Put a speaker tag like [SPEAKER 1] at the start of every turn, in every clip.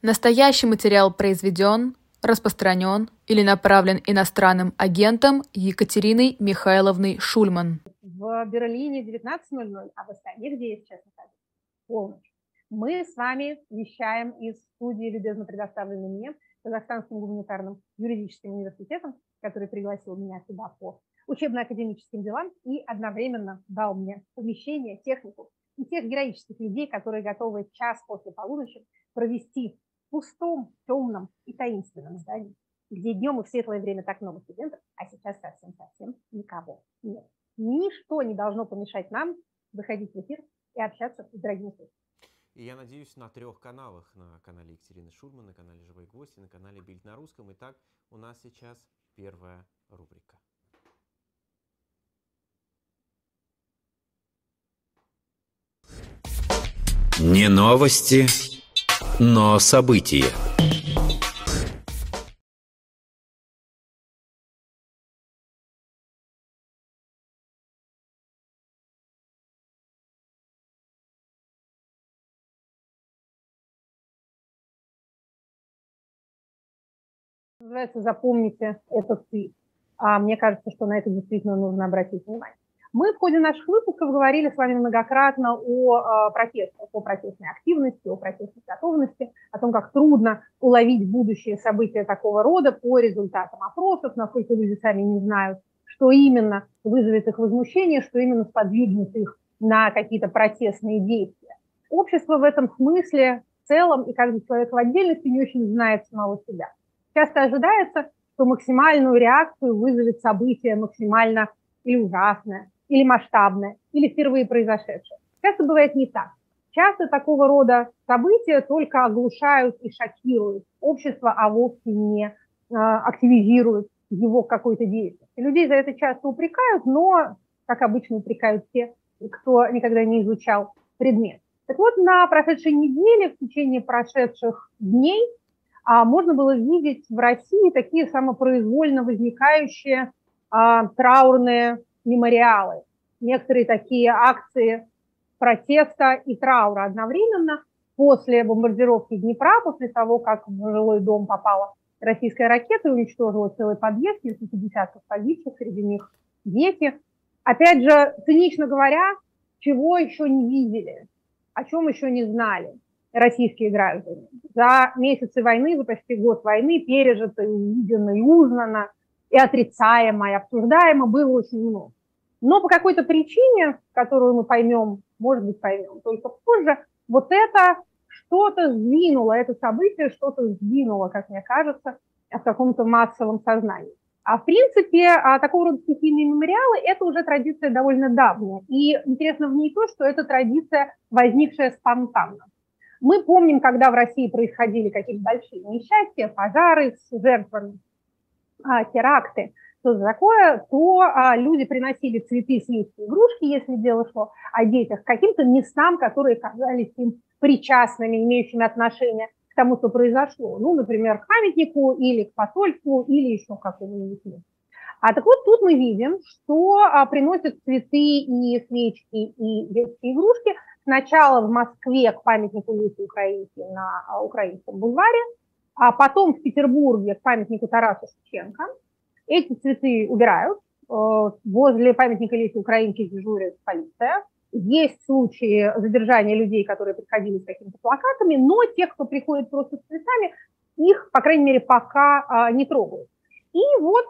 [SPEAKER 1] Настоящий материал произведен, распространен или направлен иностранным агентом Екатериной Михайловной Шульман.
[SPEAKER 2] В Берлине 19.00, а в Астане, где я сейчас нахожусь, полночь. Мы с вами вещаем из студии, любезно предоставленной мне, Казахстанским гуманитарным юридическим университетом, который пригласил меня сюда по учебно-академическим делам и одновременно дал мне помещение, технику и тех героических людей, которые готовы час после полуночи провести пустом, темном и таинственном здании, где днем и в светлое время так много студентов, а сейчас совсем-совсем никого нет. Ничто не должно помешать нам выходить в эфир и общаться с дорогими слушателями.
[SPEAKER 3] И я надеюсь на трех каналах. На канале Екатерины Шурман, на канале Живой Гвоздь и на канале Бильд на русском. Итак, у нас сейчас первая рубрика.
[SPEAKER 4] Не новости, но события.
[SPEAKER 2] Называется «Запомните этот твит». А мне кажется, что на это действительно нужно обратить внимание. Мы в ходе наших выпусков говорили с вами многократно о э, протестах, о протестной активности, о протестной готовности, о том, как трудно уловить будущие события такого рода по результатам опросов, насколько люди сами не знают, что именно вызовет их возмущение, что именно сподвигнет их на какие-то протестные действия. Общество в этом смысле в целом и каждый человек в отдельности не очень знает самого себя. Часто ожидается, что максимальную реакцию вызовет событие максимально или ужасное, или масштабное, или впервые произошедшее. Часто бывает не так. Часто такого рода события только оглушают и шокируют общество, а вовсе не э, активизируют его какой-то деятельности. Людей за это часто упрекают, но, как обычно, упрекают те, кто никогда не изучал предмет. Так вот, на прошедшей неделе, в течение прошедших дней, а, можно было видеть в России такие самопроизвольно возникающие а, траурные мемориалы, некоторые такие акции протеста и траура одновременно после бомбардировки Днепра, после того, как в жилой дом попала российская ракета и уничтожила целый подъезд, несколько десятков погибших, среди них дети. Опять же, цинично говоря, чего еще не видели, о чем еще не знали российские граждане. За месяцы войны, за почти год войны пережито, увидено, и узнано, и отрицаемо, и обсуждаемо было очень много. Но по какой-то причине, которую мы поймем, может быть, поймем только позже, вот это что-то сдвинуло, это событие что-то сдвинуло, как мне кажется, в каком-то массовом сознании. А в принципе, а, такого рода стихийные мемориалы – это уже традиция довольно давняя. И интересно в ней то, что это традиция, возникшая спонтанно. Мы помним, когда в России происходили какие-то большие несчастья, пожары с жертвами, теракты – что такое, то а, люди приносили цветы, сливки, игрушки, если дело шло о детях, каким-то местам, которые казались им причастными, имеющими отношение к тому, что произошло. Ну, например, к памятнику или к посольству, или еще какому-нибудь месту. А так вот тут мы видим, что а, приносят цветы и свечки и детские игрушки сначала в Москве к памятнику Лисы Украинки на а, Украинском бульваре, а потом в Петербурге к памятнику Тарасу Шевченко – эти цветы убирают. Э, возле памятника Лисе Украинки дежурит полиция. Есть случаи задержания людей, которые приходили с какими-то плакатами, но те, кто приходит просто с цветами, их, по крайней мере, пока а, не трогают. И вот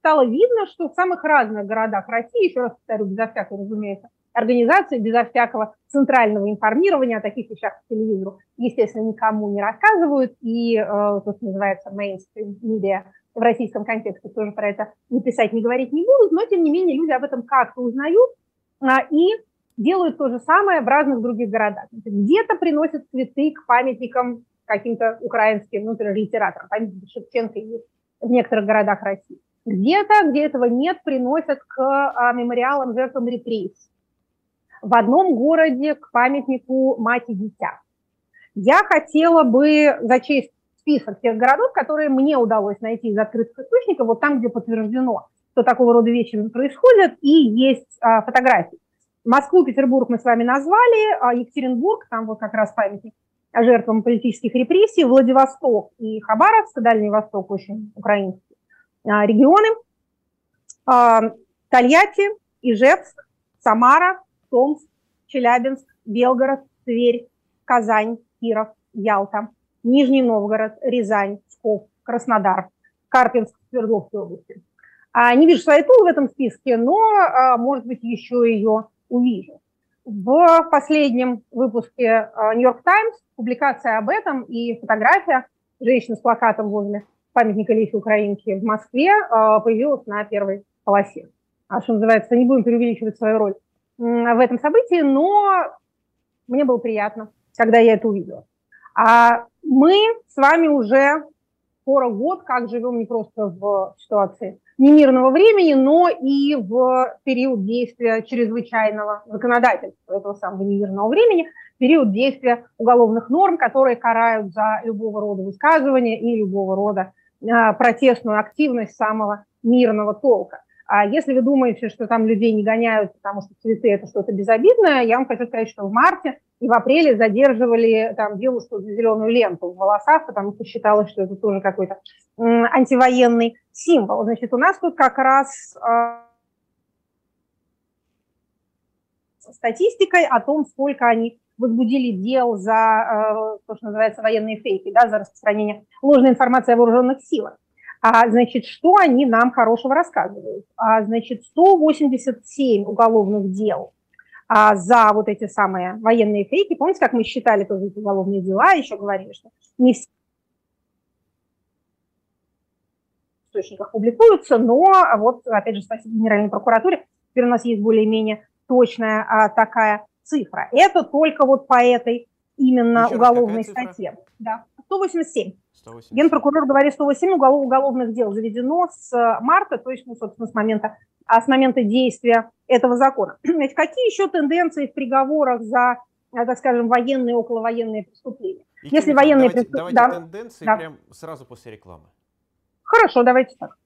[SPEAKER 2] стало видно, что в самых разных городах России, еще раз повторю, безо всякой, разумеется, организации, безо всякого центрального информирования о таких вещах по телевизору, естественно, никому не рассказывают, и э, то, что называется mainstream media, в российском контексте тоже про это не писать, не говорить не будут, но тем не менее люди об этом как-то узнают а, и делают то же самое в разных других городах. Где-то приносят цветы к памятникам каким-то украинским, ну, например, литераторам, памятник Шевченко есть в некоторых городах России. Где-то, где этого нет, приносят к а, мемориалам жертвам репрессий. В одном городе к памятнику мать и дитя. Я хотела бы зачесть список тех городов, которые мне удалось найти из открытых источников, вот там, где подтверждено, что такого рода вещи происходят, и есть а, фотографии. Москву, Петербург мы с вами назвали, а Екатеринбург, там вот как раз памятник жертвам политических репрессий, Владивосток и Хабаровск, Дальний Восток, очень украинские а, регионы, а, Тольятти, Ижевск, Самара, Томск, Челябинск, Белгород, Тверь, Казань, Киров, Ялта, Нижний Новгород, Рязань, Псков, Краснодар, Карпинск, Свердловской области. А, не вижу своей Тулы в этом списке, но, а, может быть, еще ее увижу. В последнем выпуске Нью-Йорк Таймс публикация об этом и фотография женщины с плакатом возле памятника Лесе Украинки в Москве появилась на первой полосе. А что называется, не будем преувеличивать свою роль в этом событии, но мне было приятно, когда я это увидела. А мы с вами уже скоро год как живем не просто в ситуации немирного времени, но и в период действия чрезвычайного законодательства этого самого немирного времени, период действия уголовных норм, которые карают за любого рода высказывания и любого рода а, протестную активность самого мирного толка. А если вы думаете, что там людей не гоняют, потому что цветы – это что-то безобидное, я вам хочу сказать, что в марте и в апреле задерживали там девушку за зеленую ленту в волосах, потому что считалось, что это тоже какой-то антивоенный символ. Значит, у нас тут как раз э, статистикой о том, сколько они возбудили дел за э, то, что называется военные фейки, да, за распространение ложной информации о вооруженных силах. А, значит, что они нам хорошего рассказывают? А, значит, 187 уголовных дел а, за вот эти самые военные фейки. Помните, как мы считали тоже эти уголовные дела, еще говорили, что не все источниках публикуются, но вот, опять же, спасибо Генеральной прокуратуре, теперь у нас есть более-менее точная а, такая цифра. Это только вот по этой именно Еще уголовной статье. Да, 187. 187. Генпрокурор говорит, 108 уголов, уголовных дел заведено с э, марта, то есть, ну, собственно, с момента, а с момента действия этого закона. Значит, какие еще тенденции в приговорах за, э, так скажем, военные, околовоенные преступления?
[SPEAKER 3] И Если военные давайте, преступления... Давайте да. тенденции да. прям сразу после рекламы.
[SPEAKER 2] Хорошо, давайте так.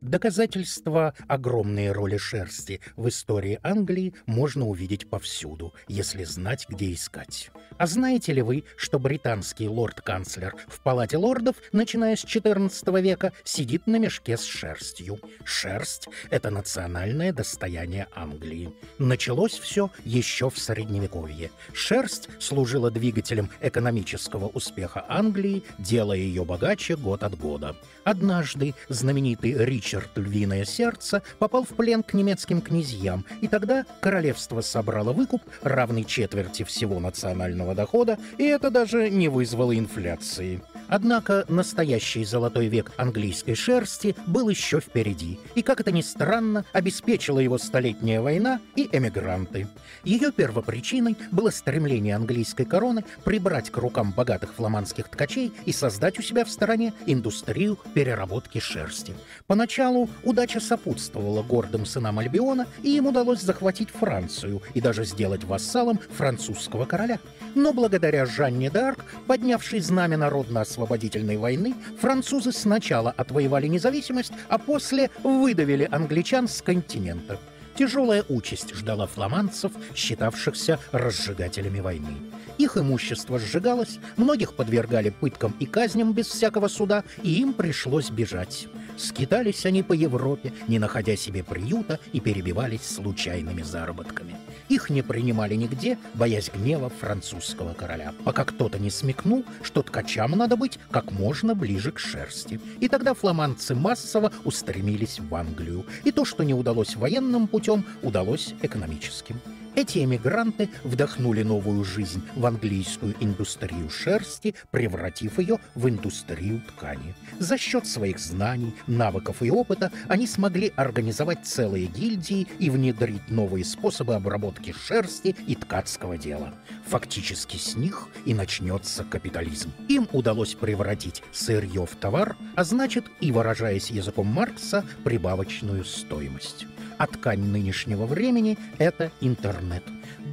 [SPEAKER 5] Доказательства огромной роли шерсти в истории Англии можно увидеть повсюду, если знать, где искать. А знаете ли вы, что британский лорд-канцлер в Палате лордов, начиная с XIV века, сидит на мешке с шерстью? Шерсть — это национальное достояние Англии. Началось все еще в Средневековье. Шерсть служила двигателем экономического успеха Англии, делая ее богаче год от года. Однажды знаменитый Ричард Львиное Сердце попал в плен к немецким князьям, и тогда королевство собрало выкуп, равный четверти всего национального дохода, и это даже не вызвало инфляции. Однако настоящий золотой век английской шерсти был еще впереди, и, как это ни странно, обеспечила его столетняя война и эмигранты. Ее первопричиной было стремление английской короны прибрать к рукам богатых фламандских ткачей и создать у себя в стороне индустрию переработки шерсти. Поначалу удача сопутствовала гордым сынам Альбиона, и им удалось захватить Францию и даже сделать вассалом французского короля. Но благодаря Жанне д'Арк, поднявшей знамя народно-освобождения, освободительной войны французы сначала отвоевали независимость, а после выдавили англичан с континента. Тяжелая участь ждала фламандцев, считавшихся разжигателями войны. Их имущество сжигалось, многих подвергали пыткам и казням без всякого суда, и им пришлось бежать. Скитались они по Европе, не находя себе приюта, и перебивались случайными заработками. Их не принимали нигде, боясь гнева французского короля, пока кто-то не смекнул, что ткачам надо быть как можно ближе к шерсти. И тогда фламандцы массово устремились в Англию. И то, что не удалось военным путем, удалось экономическим. Эти эмигранты вдохнули новую жизнь в английскую индустрию шерсти, превратив ее в индустрию ткани. За счет своих знаний, навыков и опыта они смогли организовать целые гильдии и внедрить новые способы обработки шерсти и ткацкого дела. Фактически с них и начнется капитализм. Им удалось превратить сырье в товар, а значит и, выражаясь языком Маркса, прибавочную стоимость а ткань нынешнего времени — это интернет.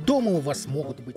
[SPEAKER 5] Дома у вас могут быть...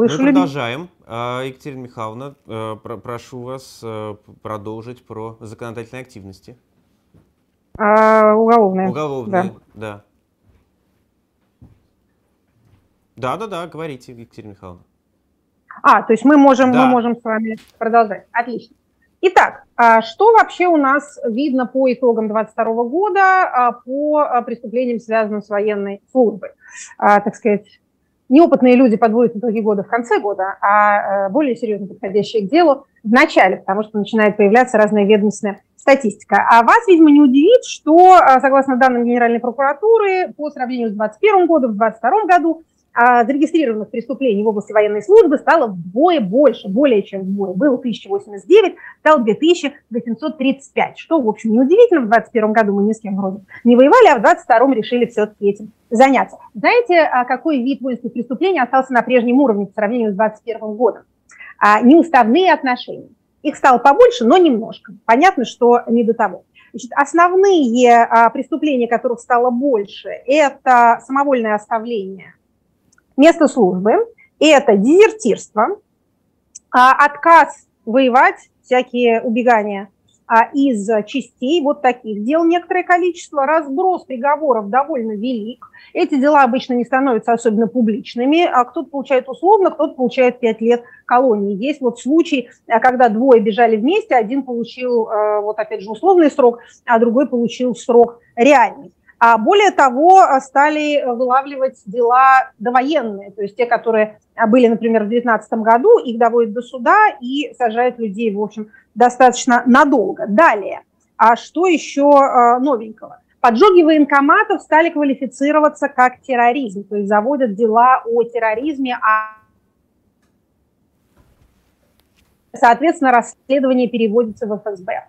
[SPEAKER 3] Слышу, Мы продолжаем. А, Екатерина Михайловна, э, прошу вас э, продолжить про законодательные активности.
[SPEAKER 2] А, уголовные.
[SPEAKER 3] Уголовные, да. Да, да, да, говорите, Екатерина Михайловна.
[SPEAKER 2] А, то есть мы можем, да. мы можем с вами продолжать. Отлично. Итак, а что вообще у нас видно по итогам 2022 года а, по преступлениям, связанным с военной службой? Так сказать, неопытные люди подводят итоги года в конце года, а более серьезно подходящие к делу в начале, потому что начинает появляться разная ведомственная статистика. А вас, видимо, не удивит, что, согласно данным Генеральной прокуратуры, по сравнению с 2021 годом, в 2022 году зарегистрированных преступлений в области военной службы стало вдвое больше, более чем вдвое. Было 1089, стало 2835, что, в общем, неудивительно. В 2021 году мы ни с кем вроде не воевали, а в 2022 решили все-таки этим заняться. Знаете, а какой вид воинских преступлений остался на прежнем уровне по сравнению с 2021 годом? А, неуставные отношения. Их стало побольше, но немножко. Понятно, что не до того. Значит, основные а, преступления, которых стало больше, это самовольное оставление место службы, и это дезертирство, а, отказ воевать, всякие убегания а, из частей, вот таких дел некоторое количество, разброс приговоров довольно велик. Эти дела обычно не становятся особенно публичными, а кто-то получает условно, кто-то получает 5 лет колонии. Есть вот случай, а, когда двое бежали вместе, один получил, вот опять же, условный срок, а другой получил срок реальный. А более того, стали вылавливать дела довоенные, то есть те, которые были, например, в 2019 году, их доводят до суда и сажают людей, в общем, достаточно надолго. Далее, а что еще новенького? Поджоги военкоматов стали квалифицироваться как терроризм, то есть заводят дела о терроризме, а соответственно, расследование переводится в ФСБ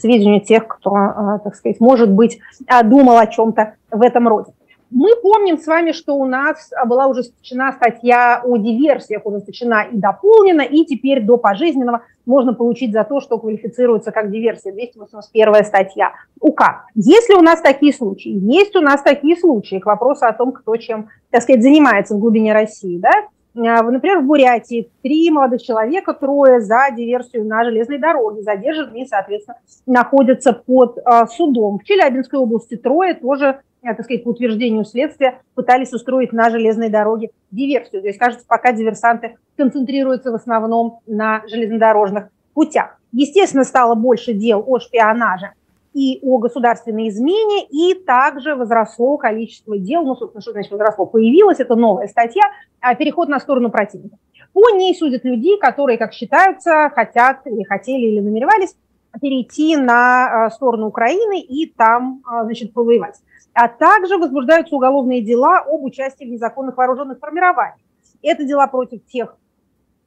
[SPEAKER 2] сведению тех, кто, а, так сказать, может быть, а, думал о чем-то в этом роде. Мы помним с вами, что у нас была уже ужесточена статья о диверсиях, ужесточена и дополнена, и теперь до пожизненного можно получить за то, что квалифицируется как диверсия, 281 статья УК. Есть ли у нас такие случаи? Есть у нас такие случаи, к вопросу о том, кто чем, так сказать, занимается в глубине России, да? А, например, в Бурятии три молодых человека, трое за диверсию на железной дороге, задержаны и, соответственно, находятся под а, судом. В Челябинской области трое тоже, э, так сказать, по утверждению следствия, пытались устроить на железной дороге диверсию. То есть, кажется, пока диверсанты концентрируются в основном на железнодорожных путях. Естественно, стало больше дел о шпионаже и о государственной измене, и также возросло количество дел, ну, собственно, что значит возросло, появилась эта новая статья а, «Переход на сторону противника». По ней судят людей, которые, как считаются, хотят или хотели или намеревались перейти на а, сторону Украины и там, а, значит, повоевать. А также возбуждаются уголовные дела об участии в незаконных вооруженных формированиях. Это дела против тех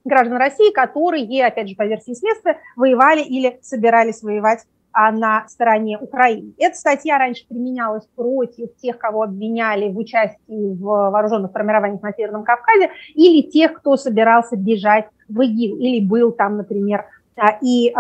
[SPEAKER 2] граждан России, которые, опять же, по версии следствия, воевали или собирались воевать на стороне Украины. Эта статья раньше применялась против тех, кого обвиняли в участии в вооруженных формированиях на Северном Кавказе, или тех, кто собирался бежать в ИГИЛ, или был там, например, а, и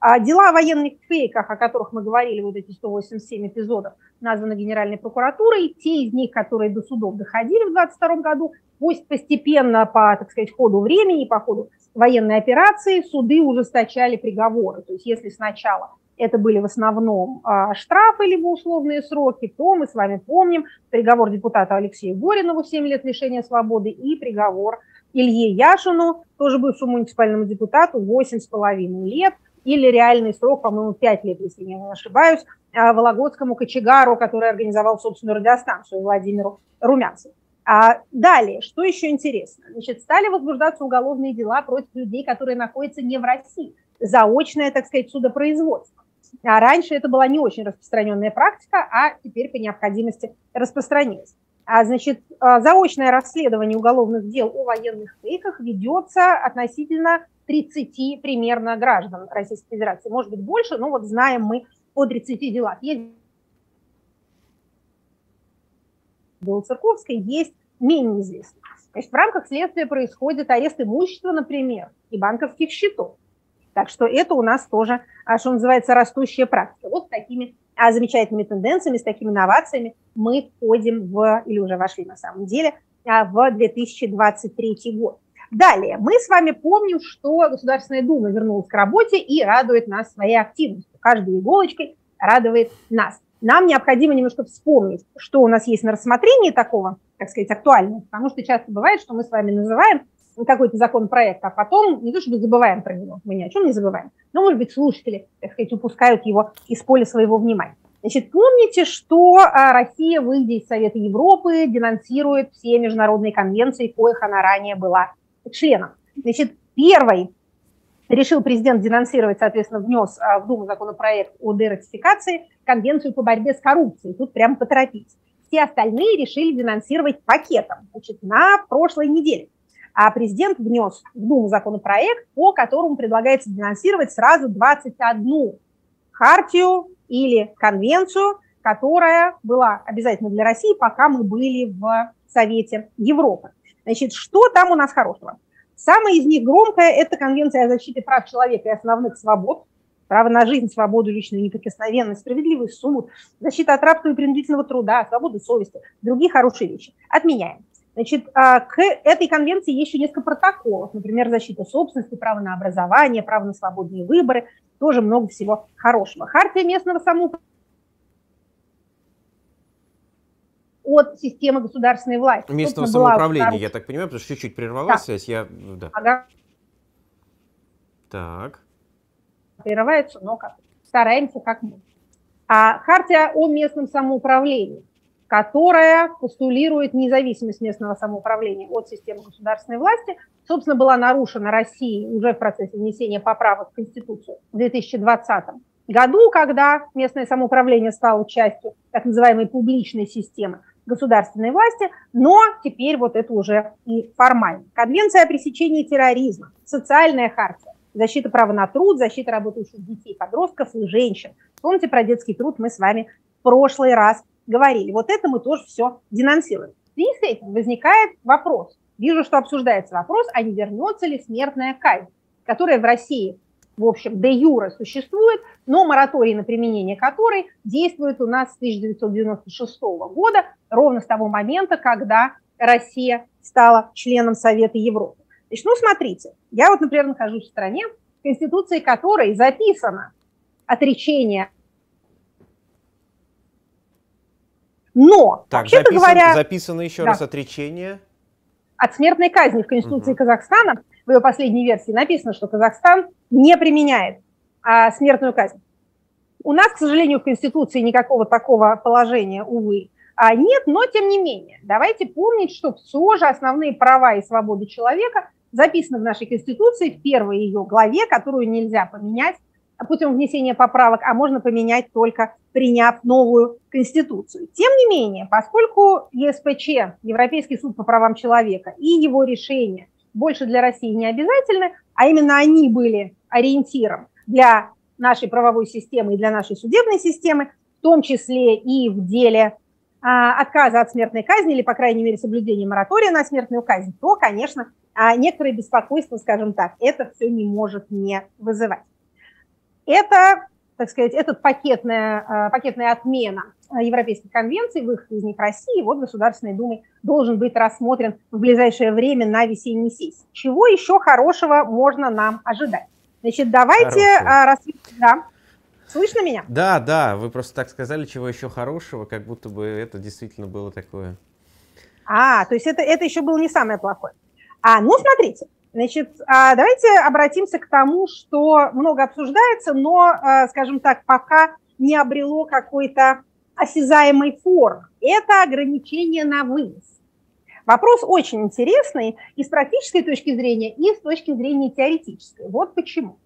[SPEAKER 2] а. Дела о военных фейках, о которых мы говорили, вот эти 187 эпизодов, названы Генеральной прокуратурой. Те из них, которые до судов доходили в 2022 году, пусть постепенно по, так сказать, ходу времени, по ходу военной операции суды ужесточали приговоры. То есть если сначала это были в основном а, штрафы либо условные сроки, то мы с вами помним приговор депутата Алексея Горинову 7 лет лишения свободы и приговор Илье Яшину, тоже бывшему муниципальному депутату, 8,5 лет, или реальный срок, по-моему, 5 лет, если я не ошибаюсь, а, Вологодскому кочегару, который организовал собственную радиостанцию Владимиру Румянцеву. А далее, что еще интересно? Значит, стали возбуждаться уголовные дела против людей, которые находятся не в России. Заочное, так сказать, судопроизводство. А раньше это была не очень распространенная практика, а теперь по необходимости распространилась. А, значит, а, заочное расследование уголовных дел о военных фейках ведется относительно 30 примерно граждан Российской Федерации. Может быть, больше, но вот знаем мы о 30 делах. Есть Белоцерковской, есть менее известны. То есть в рамках следствия происходит арест имущества, например, и банковских счетов. Так что это у нас тоже, а, что называется, растущая практика. Вот такими а, замечательными тенденциями, с такими инновациями мы входим в, или уже вошли на самом деле, в 2023 год. Далее, мы с вами помним, что Государственная Дума вернулась к работе и радует нас своей активностью. Каждой иголочкой радует нас. Нам необходимо немножко вспомнить, что у нас есть на рассмотрении такого, так сказать, актуального, потому что часто бывает, что мы с вами называем какой-то законопроект, а потом не то чтобы забываем про него, мы ни о чем не забываем, но, может быть, слушатели, так сказать, упускают его из поля своего внимания. Значит, помните, что а, Россия, выйдя из Совета Европы, денонсирует все международные конвенции, коих она ранее была членом. Значит, первый решил президент денонсировать, соответственно, внес а, в Думу законопроект о дератификации Конвенцию по борьбе с коррупцией. Тут прямо поторопить. Все остальные решили денонсировать пакетом значит, на прошлой неделе. А президент внес в Думу законопроект, по которому предлагается денонсировать сразу 21 хартию или конвенцию, которая была обязательно для России, пока мы были в Совете Европы. Значит, что там у нас хорошего? Самая из них громкая – это Конвенция о защите прав человека и основных свобод, право на жизнь, свободу, личную неприкосновенность, справедливый суд, защита от рабства и принудительного труда, свободу совести, другие хорошие вещи. Отменяем. Значит, а, к этой конвенции есть еще несколько протоколов, например, защита собственности, право на образование, право на свободные выборы, тоже много всего хорошего. Хартия местного самоуправления от системы государственной власти.
[SPEAKER 3] Местного самоуправления, я так понимаю, потому что чуть-чуть прервалась да. связь. Я... Да.
[SPEAKER 2] Ага.
[SPEAKER 3] Так.
[SPEAKER 2] Прерывается, но как? Стараемся как мы. А хартия о местном самоуправлении, которая постулирует независимость местного самоуправления от системы государственной власти, собственно, была нарушена Россией уже в процессе внесения поправок в Конституцию в 2020 году, когда местное самоуправление стало частью так называемой публичной системы государственной власти, но теперь вот это уже и формально. Конвенция о пресечении терроризма, социальная хартия, защита права на труд, защита работающих детей, подростков и женщин. Помните, про детский труд мы с вами в прошлый раз говорили. Вот это мы тоже все денонсируем. В связи с этим возникает вопрос. Вижу, что обсуждается вопрос, а не вернется ли смертная казнь, которая в России в общем, де юра существует, но мораторий на применение которой действует у нас с 1996 года, ровно с того момента, когда Россия стала членом Совета Европы. Значит, ну, смотрите, я вот, например, нахожусь в стране, в Конституции которой записано отречение Но,
[SPEAKER 3] так, вообще-то говоря... Записано еще да, раз отречение.
[SPEAKER 2] От смертной казни в Конституции угу. Казахстана в ее последней версии написано, что Казахстан не применяет а, смертную казнь. У нас, к сожалению, в Конституции никакого такого положения, увы, а нет, но тем не менее, давайте помнить, что все же основные права и свободы человека записаны в нашей Конституции в первой ее главе, которую нельзя поменять путем внесения поправок, а можно поменять только приняв новую Конституцию. Тем не менее, поскольку ЕСПЧ, Европейский суд по правам человека, и его решения больше для России не обязательны, а именно они были ориентиром для нашей правовой системы и для нашей судебной системы, в том числе и в деле а, отказа от смертной казни или, по крайней мере, соблюдения моратория на смертную казнь, то, конечно, а, некоторые беспокойства, скажем так, это все не может не вызывать. Это, так сказать, этот пакетная, а, пакетная отмена Европейских конвенций, выход из них России, вот Государственной Думой должен быть рассмотрен в ближайшее время на весенней сессии. Чего еще хорошего можно нам ожидать? Значит, давайте... А, раз... Да. Слышно меня?
[SPEAKER 3] Да, да, вы просто так сказали, чего еще хорошего, как будто бы это действительно было такое.
[SPEAKER 2] А, то есть это, это еще было не самое плохое. А, ну, смотрите, значит, а, давайте обратимся к тому, что много обсуждается, но, а, скажем так, пока не обрело какой-то осязаемой формы. Это ограничение на вынос. Вопрос очень интересный и с практической точки зрения, и с точки зрения теоретической. Вот почему.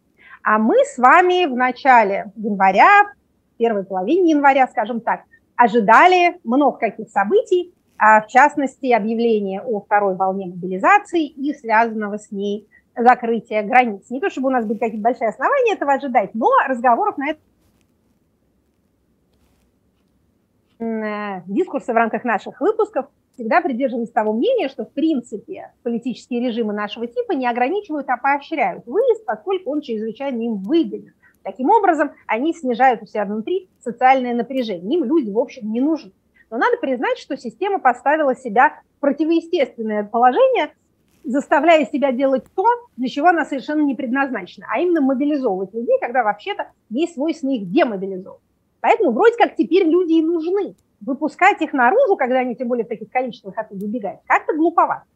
[SPEAKER 2] А мы с вами в начале января, первой половине января, скажем так, ожидали много каких событий, в частности объявление о второй волне мобилизации и связанного с ней закрытия границ. Не то чтобы у нас были какие-то большие основания этого ожидать, но разговоров на это Э, дискурса в рамках наших выпусков всегда придерживались того мнения, что в принципе политические режимы нашего типа не ограничивают, а поощряют выезд, поскольку он чрезвычайно им выгоден. Таким образом, они снижают у себя внутри социальное напряжение. Им люди, в общем, не нужны. Но надо признать, что система поставила себя в противоестественное положение, заставляя себя делать то, для чего она совершенно не предназначена, а именно мобилизовывать людей, когда вообще-то есть свойственно их демобилизовывать. Поэтому вроде как теперь люди и нужны. Выпускать их наружу, когда они тем более в таких количествах оттуда убегают, как-то глуповато.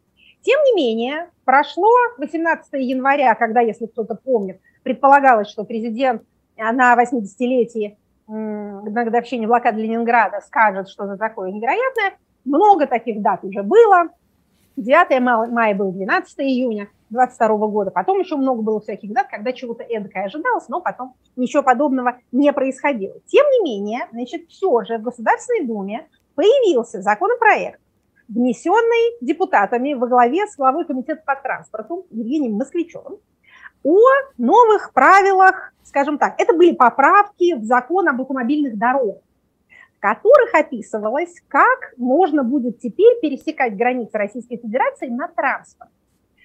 [SPEAKER 2] Тем не менее, прошло 18 января, когда, если кто-то помнит, предполагалось, что президент на 80-летии на годовщине блокады Ленинграда скажет что-то такое невероятное. Много таких дат уже было. 9 мая был 12 июня 22 года. Потом еще много было всяких дат, когда чего-то эдакое ожидалось, но потом ничего подобного не происходило. Тем не менее, значит, все же в Государственной Думе появился законопроект, внесенный депутатами во главе с главой Комитета по транспорту Евгением Москвичевым, о новых правилах, скажем так, это были поправки в закон об автомобильных дорогах, в которых описывалось, как можно будет теперь пересекать границы Российской Федерации на транспорт.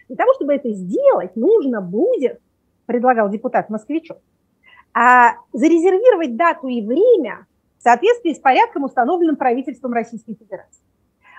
[SPEAKER 2] Для того, чтобы это сделать, нужно будет, предлагал депутат Москвичев, а, зарезервировать дату и время в соответствии с порядком, установленным правительством Российской Федерации.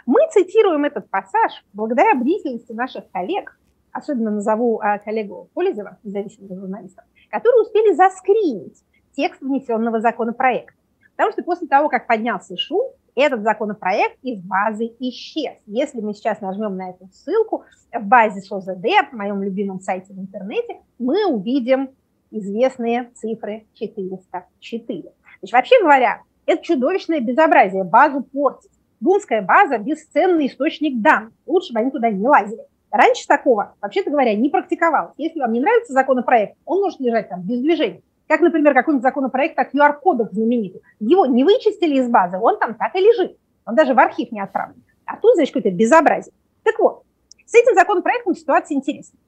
[SPEAKER 2] Мы цитируем этот пассаж благодаря бдительности наших коллег, особенно назову а, коллегу Полезева, независимого журналиста, которые успели заскринить текст внесенного законопроекта. Потому что после того, как поднялся шум, этот законопроект из базы исчез. Если мы сейчас нажмем на эту ссылку, в базе СОЗД, в моем любимом сайте в интернете, мы увидим известные цифры 404. Значит, вообще говоря, это чудовищное безобразие, базу портить. Думская база – бесценный источник данных. Лучше бы они туда не лазили. Раньше такого, вообще-то говоря, не практиковалось. Если вам не нравится законопроект, он может лежать там без движения. Как, например, какой-нибудь законопроект о QR-кодах знаменитый. Его не вычистили из базы, он там так и лежит. Он даже в архив не отправлен. А тут, значит, какое-то безобразие. Так вот, с этим законопроектом ситуация интересная.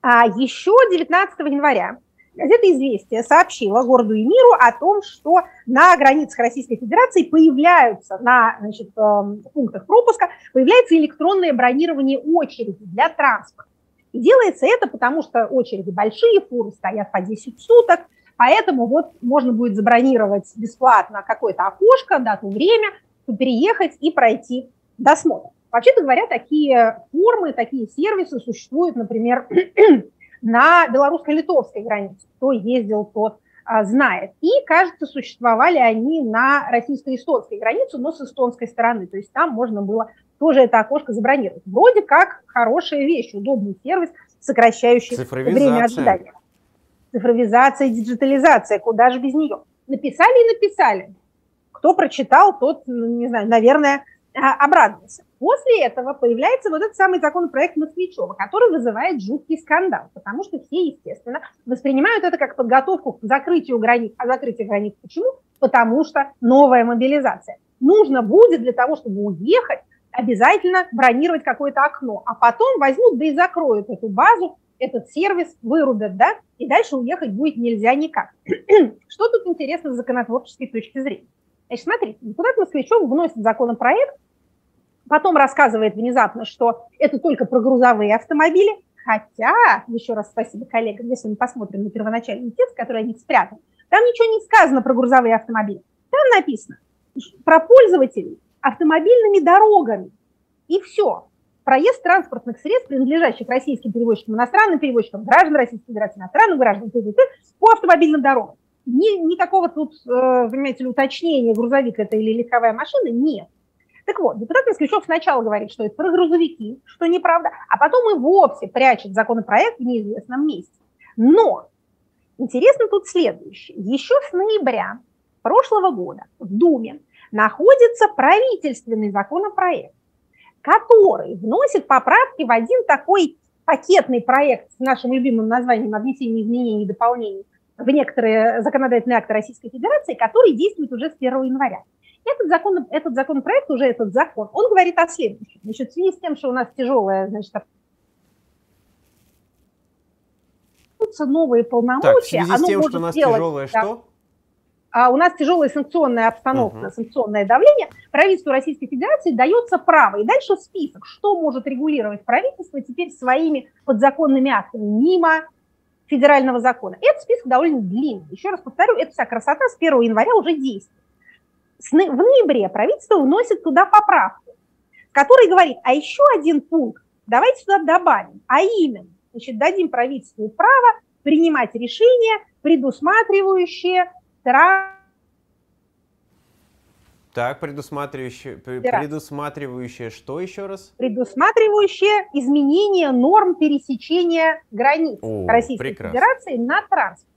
[SPEAKER 2] А еще 19 января газета «Известия» сообщила городу и миру о том, что на границах Российской Федерации появляются, на значит, эм, пунктах пропуска, появляется электронное бронирование очереди для транспорта. И делается это потому, что очереди большие, фуры стоят по 10 суток, поэтому вот можно будет забронировать бесплатно какое-то окошко, дату, время, переехать и пройти досмотр. Вообще-то говоря, такие формы, такие сервисы существуют, например, на белорусско-литовской границе. Кто ездил, тот а, знает. И, кажется, существовали они на российско-эстонской границе, но с эстонской стороны. То есть там можно было тоже это окошко забронировать. Вроде как хорошая вещь, удобный сервис, сокращающий время ожидания. Цифровизация, диджитализация, куда же без нее. Написали и написали. Кто прочитал, тот, не знаю, наверное, а, обрадовался. После этого появляется вот этот самый законопроект Москвичева, который вызывает жуткий скандал, потому что все, естественно, воспринимают это как подготовку к закрытию границ. А закрытие границ почему? Потому что новая мобилизация. Нужно будет для того, чтобы уехать, обязательно бронировать какое-то окно, а потом возьмут да и закроют эту базу, этот сервис вырубят, да, и дальше уехать будет нельзя никак. Что тут интересно с законотворческой точки зрения? Значит, смотрите, депутат Москвичев вносит законопроект, потом рассказывает внезапно, что это только про грузовые автомобили, хотя, еще раз спасибо коллегам, если мы посмотрим на первоначальный текст, который они спрятали, там ничего не сказано про грузовые автомобили. Там написано про пользователей автомобильными дорогами. И все. Проезд транспортных средств, принадлежащих российским перевозчикам, иностранным перевозчикам, граждан Российской Федерации, иностранным гражданам, по автомобильным дорогам. Ни, никакого тут, э, понимаете ли, уточнения, грузовик это или легковая машина, нет. Так вот, депутат Москвичев сначала говорит, что это про грузовики, что неправда, а потом и вовсе прячет законопроект в неизвестном месте. Но интересно тут следующее. Еще с ноября прошлого года в Думе находится правительственный законопроект, который вносит поправки в один такой пакетный проект с нашим любимым названием о внесении изменений и дополнений в некоторые законодательные акты Российской Федерации, который действует уже с 1 января. Этот, закон, этот законопроект, уже этот закон, он говорит о следующем. Значит, в связи с тем, что у нас тяжелая, значит, новые полномочия. Так, в
[SPEAKER 3] связи с тем, что у нас делать, тяжелое да, что?
[SPEAKER 2] а у нас тяжелая санкционная обстановка, uh-huh. санкционное давление, правительству Российской Федерации дается право. И дальше список, что может регулировать правительство теперь своими подзаконными актами, мимо федерального закона. Этот список довольно длинный. Еще раз повторю, эта вся красота с 1 января уже действует. В ноябре правительство вносит туда поправку, который говорит, а еще один пункт давайте сюда добавим, а именно, значит, дадим правительству право принимать решения, предусматривающие
[SPEAKER 3] так, предусматривающее, предусматривающее что еще раз?
[SPEAKER 2] Предусматривающее изменение норм пересечения границ О, Российской прекрасно. Федерации на транспорт.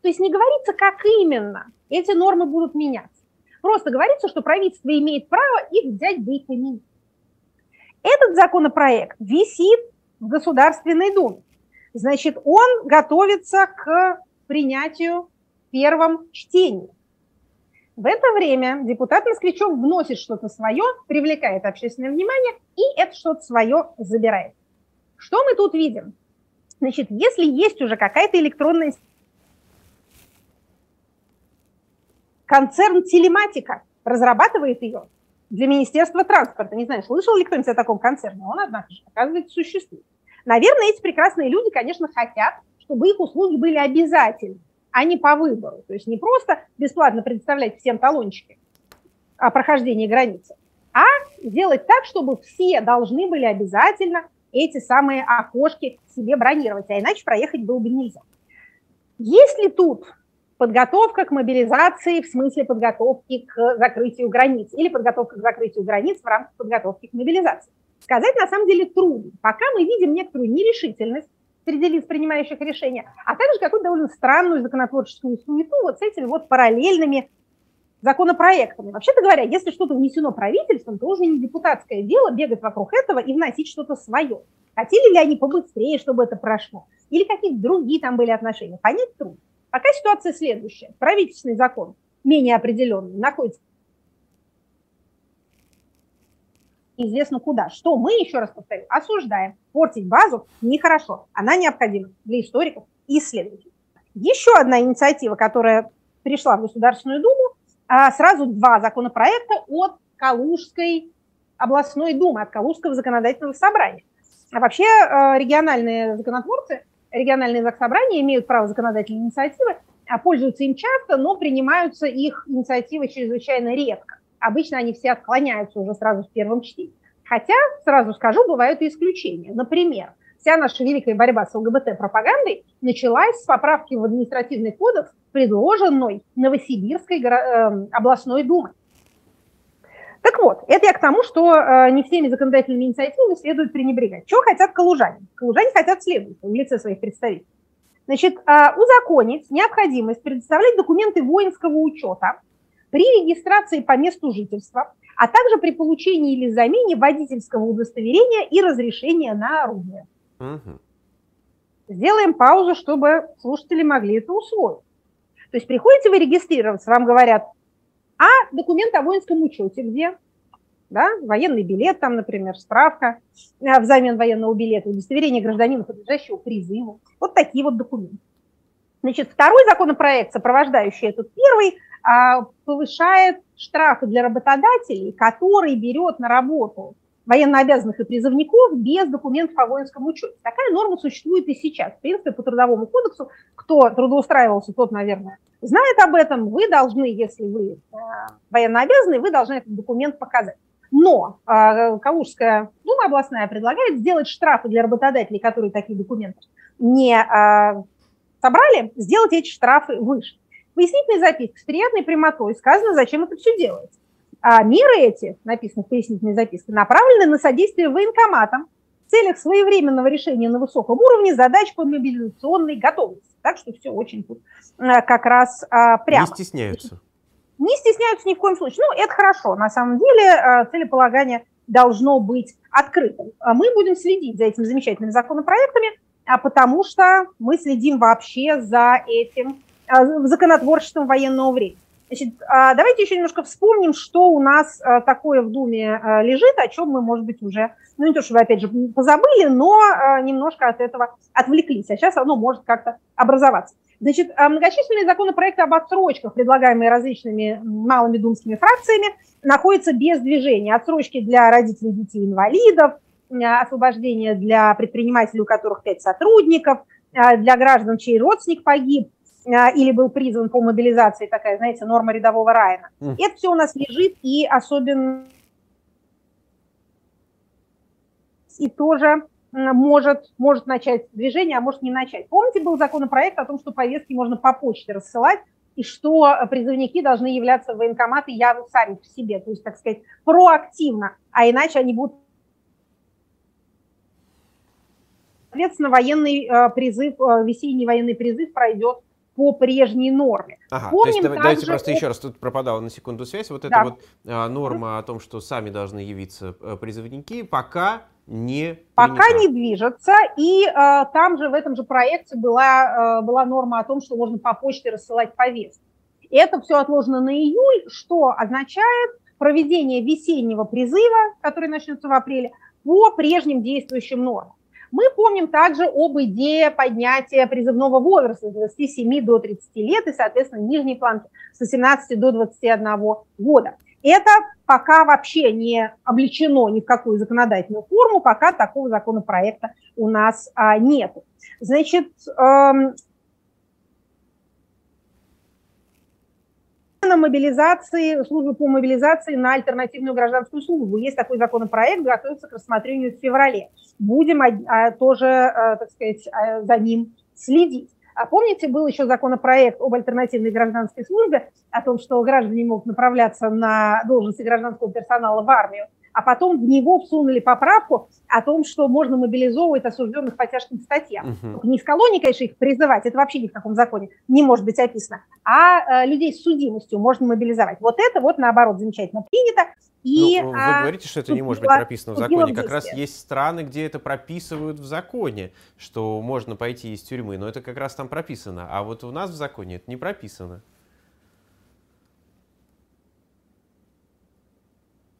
[SPEAKER 2] То есть не говорится, как именно эти нормы будут меняться. Просто говорится, что правительство имеет право их взять да. Этот законопроект висит в Государственной Думе. Значит, он готовится к принятию в первом чтении. В это время депутат Москвичев вносит что-то свое, привлекает общественное внимание и это что-то свое забирает. Что мы тут видим? Значит, если есть уже какая-то электронная концерн телематика разрабатывает ее для Министерства транспорта. Не знаю, слышал ли кто-нибудь о таком концерне? Он, однако же, оказывается, существует. Наверное, эти прекрасные люди, конечно, хотят, чтобы их услуги были обязательны, а не по выбору. То есть не просто бесплатно предоставлять всем талончики о прохождении границы, а сделать так, чтобы все должны были обязательно эти самые окошки себе бронировать, а иначе проехать было бы нельзя. Есть ли тут подготовка к мобилизации в смысле подготовки к закрытию границ или подготовка к закрытию границ в рамках подготовки к мобилизации. Сказать на самом деле трудно. Пока мы видим некоторую нерешительность среди лиц, принимающих решения, а также какую-то довольно странную законотворческую суету вот с этими вот параллельными законопроектами. Вообще-то говоря, если что-то внесено правительством, то уже не депутатское дело бегать вокруг этого и вносить что-то свое. Хотели ли они побыстрее, чтобы это прошло? Или какие-то другие там были отношения? Понять трудно. Пока ситуация следующая. Правительственный закон, менее определенный, находится известно куда. Что мы, еще раз повторю, осуждаем. Портить базу нехорошо. Она необходима для историков и исследователей. Еще одна инициатива, которая пришла в Государственную Думу, а, сразу два законопроекта от Калужской областной думы, от Калужского законодательного собрания. А вообще а, региональные законотворцы региональные заксобрания имеют право законодательной инициативы, а пользуются им часто, но принимаются их инициативы чрезвычайно редко. Обычно они все отклоняются уже сразу в первом чтении. Хотя, сразу скажу, бывают и исключения. Например, вся наша великая борьба с ЛГБТ-пропагандой началась с поправки в административный кодекс, предложенной Новосибирской э, областной думой. Так вот, это я к тому, что э, не всеми законодательными инициативами следует пренебрегать. Чего хотят калужане? Калужане хотят следующего в лице своих представителей. Значит, э, узаконить необходимость предоставлять документы воинского учета при регистрации по месту жительства, а также при получении или замене водительского удостоверения и разрешения на оружие. Угу. Сделаем паузу, чтобы слушатели могли это усвоить. То есть приходите вы регистрироваться, вам говорят, а документ о воинском учете где? Да? Военный билет там, например, справка э, взамен военного билета, удостоверение гражданина, подлежащего призыву. Вот такие вот документы. Значит, второй законопроект, сопровождающий этот первый, а, повышает штрафы для работодателей, который берет на работу военнообязанных и призывников без документов о воинском учете. Такая норма существует и сейчас. В принципе, по Трудовому кодексу, кто трудоустраивался, тот, наверное, знает об этом. Вы должны, если вы э, военнообязанный, вы должны этот документ показать. Но э, Калужская дума областная предлагает сделать штрафы для работодателей, которые такие документы не э, собрали, сделать эти штрафы выше. Пояснительной записке с приятной прямотой сказано, зачем это все делается. А меры эти, написаны в пояснительной записке, направлены на содействие военкоматам в целях своевременного решения на высоком уровне задач по мобилизационной готовности. Так что все очень тут э, как раз а, прямо.
[SPEAKER 3] Не стесняются.
[SPEAKER 2] Не стесняются ни в коем случае. Ну, это хорошо. На самом деле э, целеполагание должно быть открытым. А мы будем следить за этими замечательными законопроектами, а потому что мы следим вообще за этим законотворчеством военного времени. Значит, а, давайте еще немножко вспомним, что у нас а, такое в Думе а, лежит, о чем мы, может быть, уже, ну не то, чтобы, опять же, позабыли, но немножко от этого отвлеклись, а сейчас оно может как-то образоваться. Значит, многочисленные законопроекты об отсрочках, предлагаемые различными малыми думскими фракциями, находятся без движения. Отсрочки для родителей детей-инвалидов, освобождение для предпринимателей, у которых пять сотрудников, для граждан, чей родственник погиб, или был призван по мобилизации, такая, знаете, норма рядового Райана. Mm. Это все у нас лежит, и особенно и тоже может, может начать движение, а может не начать. Помните, был законопроект о том, что повестки можно по почте рассылать, и что призывники должны являться в военкоматы явно сами по себе, то есть, так сказать, проактивно, а иначе они будут Соответственно, военный э, призыв, э, весенний военный призыв пройдет по прежней норме.
[SPEAKER 3] Ага, Помним то есть также... давайте просто еще раз, тут пропадала на секунду связь, вот да. эта вот а, норма о том, что сами должны явиться призывники, пока не
[SPEAKER 2] Пока принята. не движется, и э, там же в этом же проекте была, э, была норма о том, что можно по почте рассылать повестки. Это все отложено на июль, что означает проведение весеннего призыва, который начнется в апреле, по прежним действующим нормам. Мы помним также об идее поднятия призывного возраста с 27 до 30 лет и, соответственно, нижней планки с 18 до 21 года. Это пока вообще не облечено ни в какую законодательную форму, пока такого законопроекта у нас а, нет. Значит, на мобилизации, службы по мобилизации на альтернативную гражданскую службу. Есть такой законопроект, готовится к рассмотрению в феврале. Будем а, тоже, а, так сказать, а, за ним следить. А помните, был еще законопроект об альтернативной гражданской службе, о том, что граждане могут направляться на должности гражданского персонала в армию, а потом в него всунули поправку о том, что можно мобилизовывать осужденных по тяжким статьям. Угу. Не из колонии, конечно, их призывать, это вообще ни в каком законе не может быть описано, а э, людей с судимостью можно мобилизовать. Вот это вот, наоборот, замечательно принято.
[SPEAKER 3] И, ну, вы а, говорите, что это не может быть прописано в законе. Как раз есть страны, где это прописывают в законе, что можно пойти из тюрьмы, но это как раз там прописано. А вот у нас в законе это не прописано.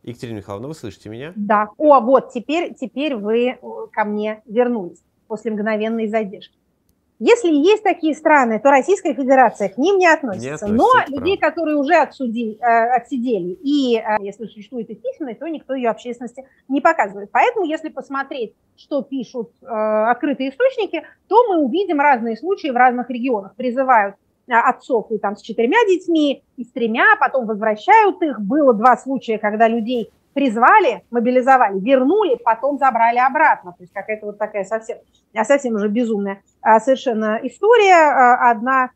[SPEAKER 3] Екатерина Михайловна, вы слышите меня?
[SPEAKER 2] Да. О, вот, теперь, теперь вы э, ко мне вернулись после мгновенной задержки. Если есть такие страны, то Российская Федерация к ним не относится. Не относится Но людей, которые уже отсуди, э, отсидели, и э, если существует их письменность, то никто ее общественности не показывает. Поэтому, если посмотреть, что пишут открытые источники, то мы увидим разные случаи в разных регионах. Призывают отцов и там с четырьмя детьми, и с тремя, потом возвращают их. Было два случая, когда людей призвали, мобилизовали, вернули, потом забрали обратно. То есть какая-то вот такая совсем, совсем уже безумная а, совершенно история. А, одна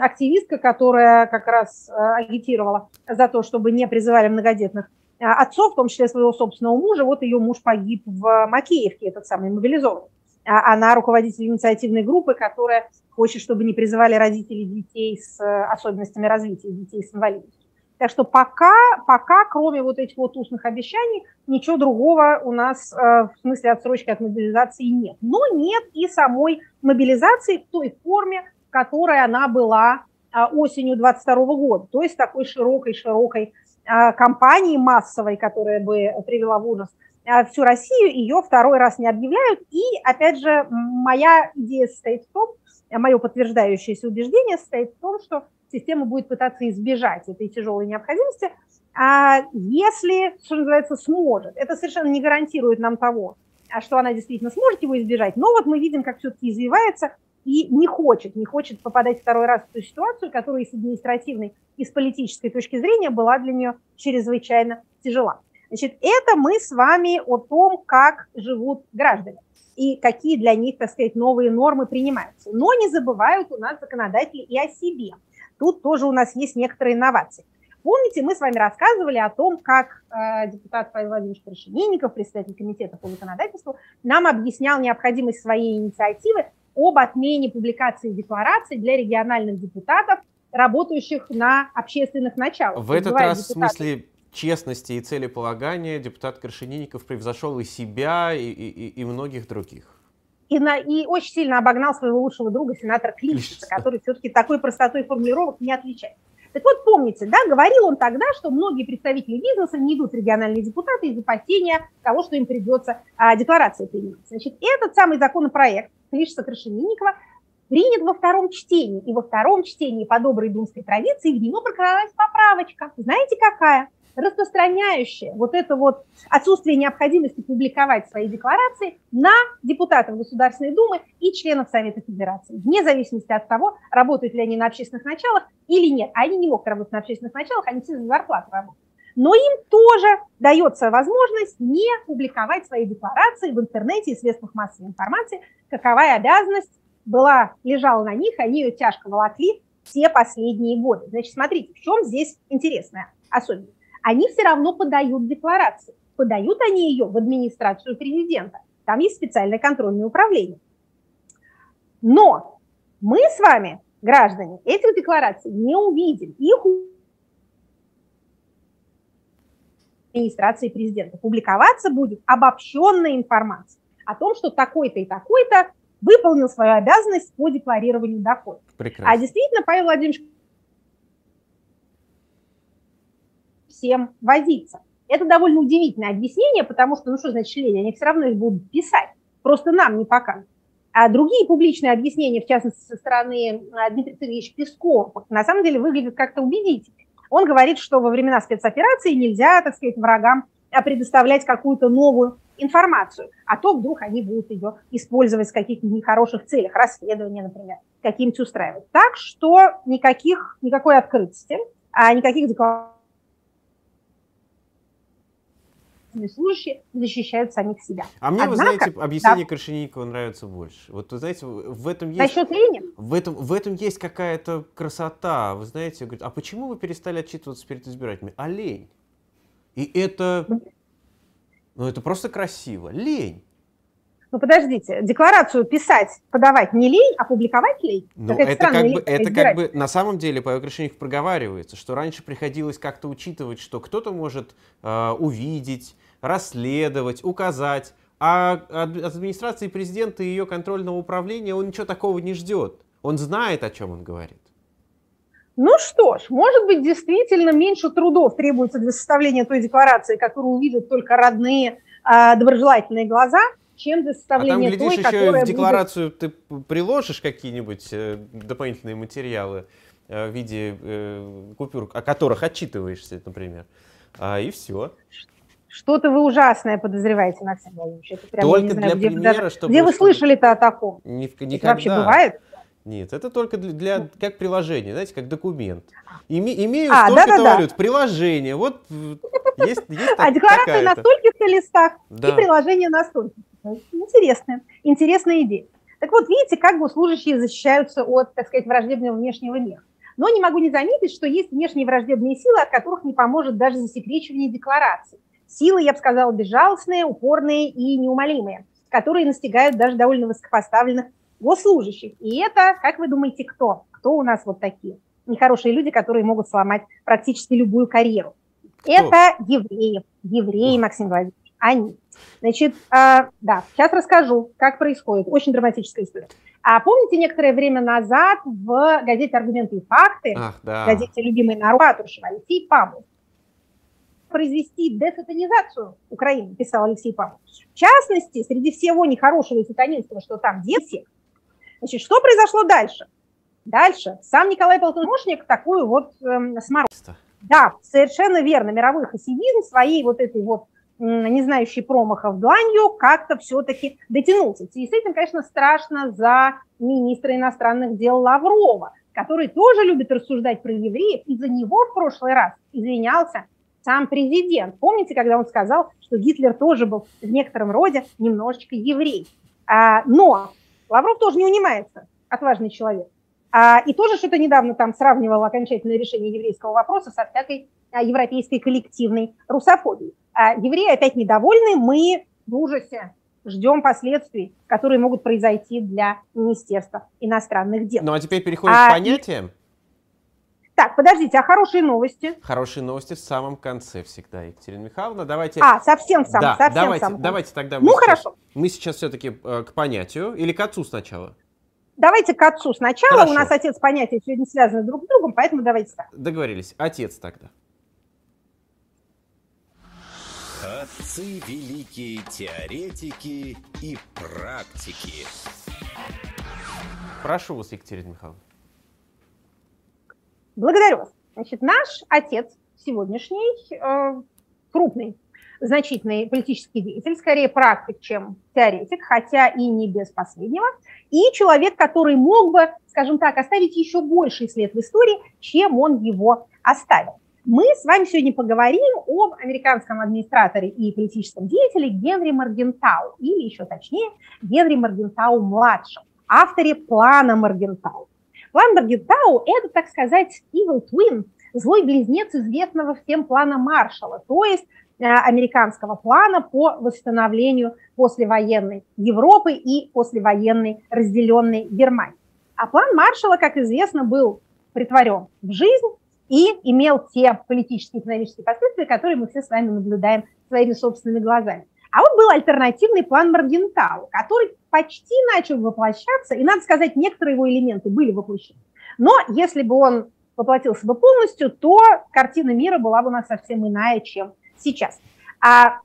[SPEAKER 2] активистка, которая как раз а, агитировала за то, чтобы не призывали многодетных отцов, в том числе своего собственного мужа, вот ее муж погиб в Макеевке, этот самый мобилизованный. Она руководитель инициативной группы, которая хочет, чтобы не призывали родителей детей с особенностями развития, детей с инвалидностью. Так что пока, пока, кроме вот этих вот устных обещаний, ничего другого у нас э, в смысле отсрочки от мобилизации нет. Но нет и самой мобилизации в той форме, в которой она была э, осенью 22 года, то есть такой широкой-широкой э, кампании массовой, которая бы привела в ужас всю Россию, ее второй раз не объявляют. И, опять же, моя идея состоит в том, мое подтверждающееся убеждение состоит в том, что система будет пытаться избежать этой тяжелой необходимости, а если, что называется, сможет. Это совершенно не гарантирует нам того, а что она действительно сможет его избежать. Но вот мы видим, как все-таки извивается и не хочет, не хочет попадать второй раз в ту ситуацию, которая с административной и с политической точки зрения была для нее чрезвычайно тяжела. Значит, это мы с вами о том, как живут граждане и какие для них, так сказать, новые нормы принимаются. Но не забывают у нас законодатели и о себе – Тут тоже у нас есть некоторые инновации. Помните, мы с вами рассказывали о том, как э, депутат Павел Владимирович Крашенинников, председатель комитета по законодательству, нам объяснял необходимость своей инициативы об отмене публикации деклараций для региональных депутатов, работающих на общественных началах.
[SPEAKER 3] В этот раз депутаты. в смысле честности и целеполагания депутат Крашенинников превзошел и себя, и, и, и многих других
[SPEAKER 2] и, на, и очень сильно обогнал своего лучшего друга, сенатора Клишица, который все-таки такой простотой формулировок не отличается. Так вот, помните, да, говорил он тогда, что многие представители бизнеса не идут в региональные депутаты из опасения того, что им придется а, декларации принимать. Значит, этот самый законопроект Клишица Крашенинникова принят во втором чтении. И во втором чтении по доброй думской традиции в него прокралась поправочка. Знаете, какая? Распространяющее вот это вот отсутствие необходимости публиковать свои декларации на депутатов Государственной Думы и членов Совета Федерации, вне зависимости от того, работают ли они на общественных началах или нет. Они не могут работать на общественных началах, они все за зарплату работают. Но им тоже дается возможность не публиковать свои декларации в интернете и средствах массовой информации, каковая обязанность была, лежала на них, они ее тяжко волокли все последние годы. Значит, смотрите, в чем здесь интересная особенность. Они все равно подают декларации. Подают они ее в администрацию президента. Там есть специальное контрольное управление. Но мы с вами, граждане, этих деклараций не увидим. Их администрации президента. Публиковаться будет обобщенная информация о том, что такой-то и такой-то выполнил свою обязанность по декларированию доходов. Прекрасно. А действительно, Павел Владимирович всем возиться. Это довольно удивительное объяснение, потому что, ну что значит члени, они все равно их будут писать, просто нам не покажут. А другие публичные объяснения, в частности, со стороны а, Дмитрия Сергеевича Пескова, на самом деле выглядят как-то убедительно. Он говорит, что во времена спецоперации нельзя, так сказать, врагам а, предоставлять какую-то новую информацию, а то вдруг они будут ее использовать в каких-то нехороших целях, расследования, например, каким-то устраивать. Так что никаких, никакой открытости, а никаких деклараций служащие защищают самих себя.
[SPEAKER 3] А мне, Однако, вы знаете, объяснение да. Крашенинникова нравится больше. Вот, вы знаете, в этом есть...
[SPEAKER 2] Насчет лени?
[SPEAKER 3] В этом, в этом есть какая-то красота. Вы знаете, говорит, а почему вы перестали отчитываться перед избирателями? А лень. И это... Ну, это просто красиво. Лень.
[SPEAKER 2] Ну, подождите, декларацию писать, подавать не лень, а публиковать лень?
[SPEAKER 3] Ну, это как, бы, это как бы, на самом деле, Павел Крашенников проговаривается, что раньше приходилось как-то учитывать, что кто-то может э, увидеть, расследовать, указать, а от администрации президента и ее контрольного управления он ничего такого не ждет. Он знает, о чем он говорит.
[SPEAKER 2] Ну что ж, может быть, действительно меньше трудов требуется для составления той декларации, которую увидят только родные э, доброжелательные глаза, чем для составления а там, глядишь, той,
[SPEAKER 3] еще которая в декларацию будет... ты приложишь какие-нибудь э, дополнительные материалы э, в виде э, купюр, о которых отчитываешься, например, а, и все.
[SPEAKER 2] Что-то вы ужасное подозреваете, Максим Владимирович.
[SPEAKER 3] Это прям, Только знаю, для где примера, даже...
[SPEAKER 2] чтобы... Где вы слышали-то о таком?
[SPEAKER 3] Ни, никогда.
[SPEAKER 2] Это вообще бывает?
[SPEAKER 3] Нет, это только для, для как приложение, знаете, как документ. Име, имею а, столько-то да, да, валют, да. приложение, вот есть, есть
[SPEAKER 2] А декларация на стольких-то листах да. и приложение на стольких. Интересная, интересная идея. Так вот, видите, как госслужащие защищаются от, так сказать, враждебного внешнего мира. Но не могу не заметить, что есть внешние враждебные силы, от которых не поможет даже засекречивание декларации. Силы, я бы сказала, безжалостные, упорные и неумолимые, которые настигают даже довольно высокопоставленных госслужащих. И это, как вы думаете, кто? Кто у нас вот такие? Нехорошие люди, которые могут сломать практически любую карьеру. Кто? Это евреи. Евреи, Максим Владимирович. Они. Значит, э, да, сейчас расскажу, как происходит. Очень драматическая история. А помните, некоторое время назад в газете «Аргументы и факты», Ах, да. газете «Любимый народ» Патрушева Алексей Павлов произвести десатанизацию Украины, писал Алексей Павлович. В частности, среди всего нехорошего и сатанинского, что там дети, значит, что произошло дальше? Дальше сам Николай Полтоношник такую вот эм, сморозку. Да, совершенно верно. Мировой хасидизм своей вот этой вот не знающий промахов дланью, как-то все-таки дотянулся. И с этим, конечно, страшно за министра иностранных дел Лаврова, который тоже любит рассуждать про евреев, и за него в прошлый раз извинялся сам президент. Помните, когда он сказал, что Гитлер тоже был в некотором роде немножечко еврей? А, но Лавров тоже не унимается, отважный человек. А, и тоже что-то недавно там сравнивал окончательное решение еврейского вопроса со всякой а, европейской коллективной русофобией. А евреи опять недовольны, мы в ужасе ждем последствий, которые могут произойти для Министерства иностранных дел.
[SPEAKER 3] Ну а теперь переходим а, к понятиям.
[SPEAKER 2] Так, подождите, а хорошие новости?
[SPEAKER 3] Хорошие новости в самом конце всегда, Екатерина Михайловна. Давайте...
[SPEAKER 2] А, совсем сам, да, совсем
[SPEAKER 3] давайте,
[SPEAKER 2] сам.
[SPEAKER 3] Давайте тогда
[SPEAKER 2] мы, ну, сейчас, хорошо.
[SPEAKER 3] мы сейчас все-таки э, к понятию или к отцу сначала?
[SPEAKER 2] Давайте к отцу сначала. Хорошо. У нас отец понятия сегодня связаны друг с другом, поэтому давайте так.
[SPEAKER 3] Договорились. Отец тогда.
[SPEAKER 4] Отцы великие теоретики и практики.
[SPEAKER 3] Прошу вас, Екатерина Михайловна.
[SPEAKER 2] Благодарю вас. Значит, наш отец сегодняшний э, крупный, значительный политический деятель, скорее практик, чем теоретик, хотя и не без последнего, и человек, который мог бы, скажем так, оставить еще больший след в истории, чем он его оставил. Мы с вами сегодня поговорим об американском администраторе и политическом деятеле Генри Маргентау, или еще точнее, Генри Маргентау-младшем, авторе плана Маргентау. План Маргентау – это, так сказать, evil twin, злой близнец известного всем плана Маршалла, то есть э, американского плана по восстановлению послевоенной Европы и послевоенной разделенной Германии. А план Маршалла, как известно, был притворен в жизнь и имел те политические и экономические последствия, которые мы все с вами наблюдаем своими собственными глазами. А вот был альтернативный план Маргентау, который почти начал воплощаться, и, надо сказать, некоторые его элементы были воплощены. Но если бы он воплотился бы полностью, то картина мира была бы у нас совсем иная, чем сейчас. А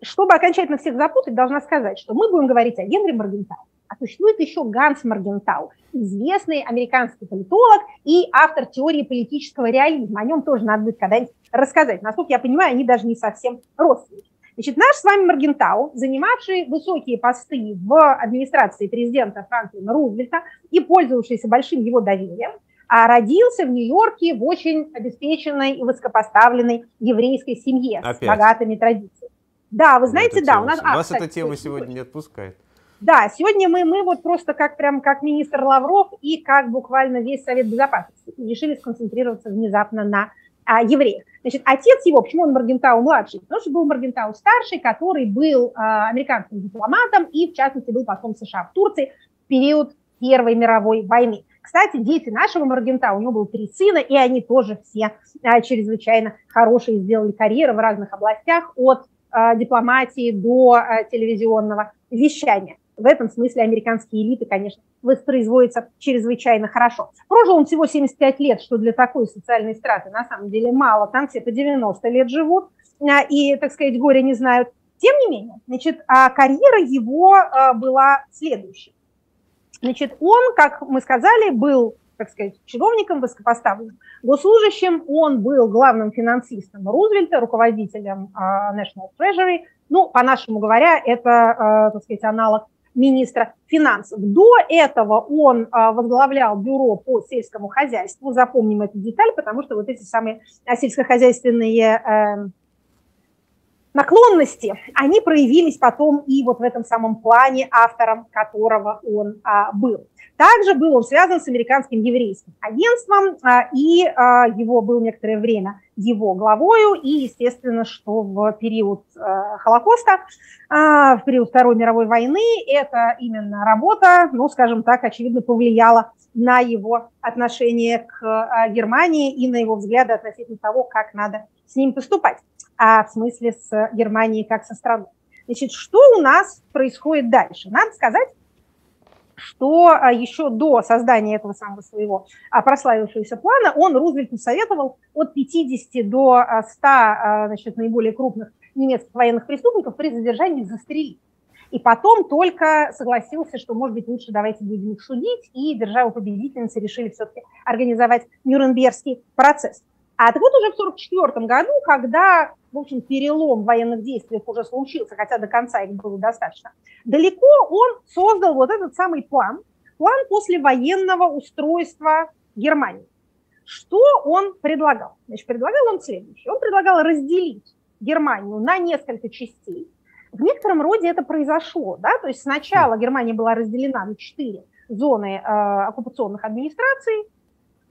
[SPEAKER 2] чтобы окончательно всех запутать, должна сказать, что мы будем говорить о Генри Маргентау, а существует еще Ганс Маргентау, известный американский политолог и автор теории политического реализма. О нем тоже надо будет когда-нибудь рассказать. Насколько я понимаю, они даже не совсем родственники. Значит, наш с вами Маргентау, занимавший высокие посты в администрации президента Франклина Рузвельта и пользовавшийся большим его доверием, а родился в Нью-Йорке в очень обеспеченной и высокопоставленной еврейской семье Опять. с богатыми традициями. Да, вы знаете, да,
[SPEAKER 3] у нас... А, Вас кстати, эта тема сегодня не отпускает.
[SPEAKER 2] Да, сегодня мы, мы вот просто как прям как министр Лавров и как буквально весь Совет Безопасности решили сконцентрироваться внезапно на а, евреях. Значит, отец его, почему он Маргентау младший? Потому что был Маргентау старший, который был а, американским дипломатом и, в частности, был потом в США в Турции в период Первой мировой войны. Кстати, дети нашего Маргентау, у него было три сына, и они тоже все а, чрезвычайно хорошие, сделали карьеры в разных областях, от а, дипломатии до а, телевизионного вещания в этом смысле американские элиты, конечно, воспроизводятся чрезвычайно хорошо. Прожил он всего 75 лет, что для такой социальной страты на самом деле мало. Там все по 90 лет живут и, так сказать, горе не знают. Тем не менее, значит, карьера его была следующей. Значит, он, как мы сказали, был так сказать, чиновником высокопоставленным, госслужащим, он был главным финансистом Рузвельта, руководителем National Treasury, ну, по-нашему говоря, это, так сказать, аналог министра финансов. До этого он а, возглавлял бюро по сельскому хозяйству. Запомним эту деталь, потому что вот эти самые а, сельскохозяйственные эм, наклонности, они проявились потом и вот в этом самом плане, автором которого он а, был. Также был он связан с американским еврейским агентством, а, и а, его был некоторое время его главою, и, естественно, что в период а, Холокоста, а, в период Второй мировой войны, эта именно работа, ну, скажем так, очевидно, повлияла на его отношение к а, Германии и на его взгляды относительно того, как надо с ним поступать а в смысле с Германией как со страной. Значит, что у нас происходит дальше? Надо сказать, что а, еще до создания этого самого своего а, прославившегося плана он Рузвельту советовал от 50 до 100 а, значит, наиболее крупных немецких военных преступников при задержании застрелить. И потом только согласился, что, может быть, лучше давайте будем их судить, и держава победительницы решили все-таки организовать Нюрнбергский процесс. А так вот уже в 1944 году, когда, в общем, перелом в военных действиях уже случился, хотя до конца их было достаточно далеко, он создал вот этот самый план, план послевоенного устройства Германии. Что он предлагал? Значит, предлагал он следующее. Он предлагал разделить Германию на несколько частей. В некотором роде это произошло. Да? То есть сначала Германия была разделена на четыре зоны э, оккупационных администраций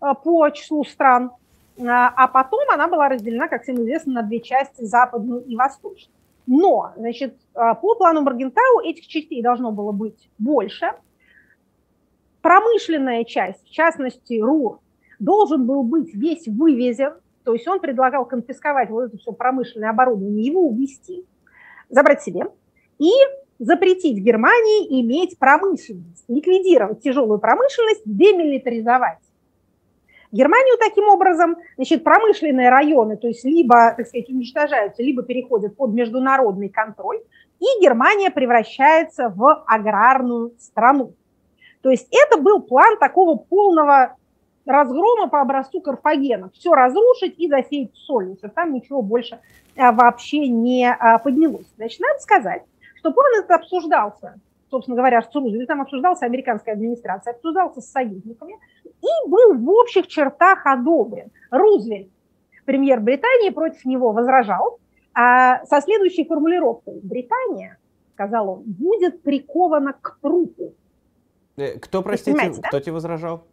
[SPEAKER 2] э, по числу стран – а, а потом она была разделена, как всем известно, на две части, западную и восточную. Но, значит, а, по плану Маргентау этих частей должно было быть больше. Промышленная часть, в частности, РУР, должен был быть весь вывезен, то есть он предлагал конфисковать вот это все промышленное оборудование, его увезти, забрать себе, и запретить Германии иметь промышленность, ликвидировать тяжелую промышленность, демилитаризовать Германию таким образом, значит, промышленные районы, то есть либо, так сказать, уничтожаются, либо переходят под международный контроль, и Германия превращается в аграрную страну. То есть это был план такого полного разгрома по образцу Карфагена. Все разрушить и засеять солью, что там ничего больше а, вообще не а, поднялось. Значит, надо сказать, что план этот обсуждался, собственно говоря, с Рузвельтом, обсуждался американской администрацией, обсуждался с союзниками и был в общих чертах одобрен. Рузвельт, премьер Британии, против него возражал а, со следующей формулировкой. Британия, сказал он, будет прикована к трупу.
[SPEAKER 3] Э, кто, простите, кто тебе возражал?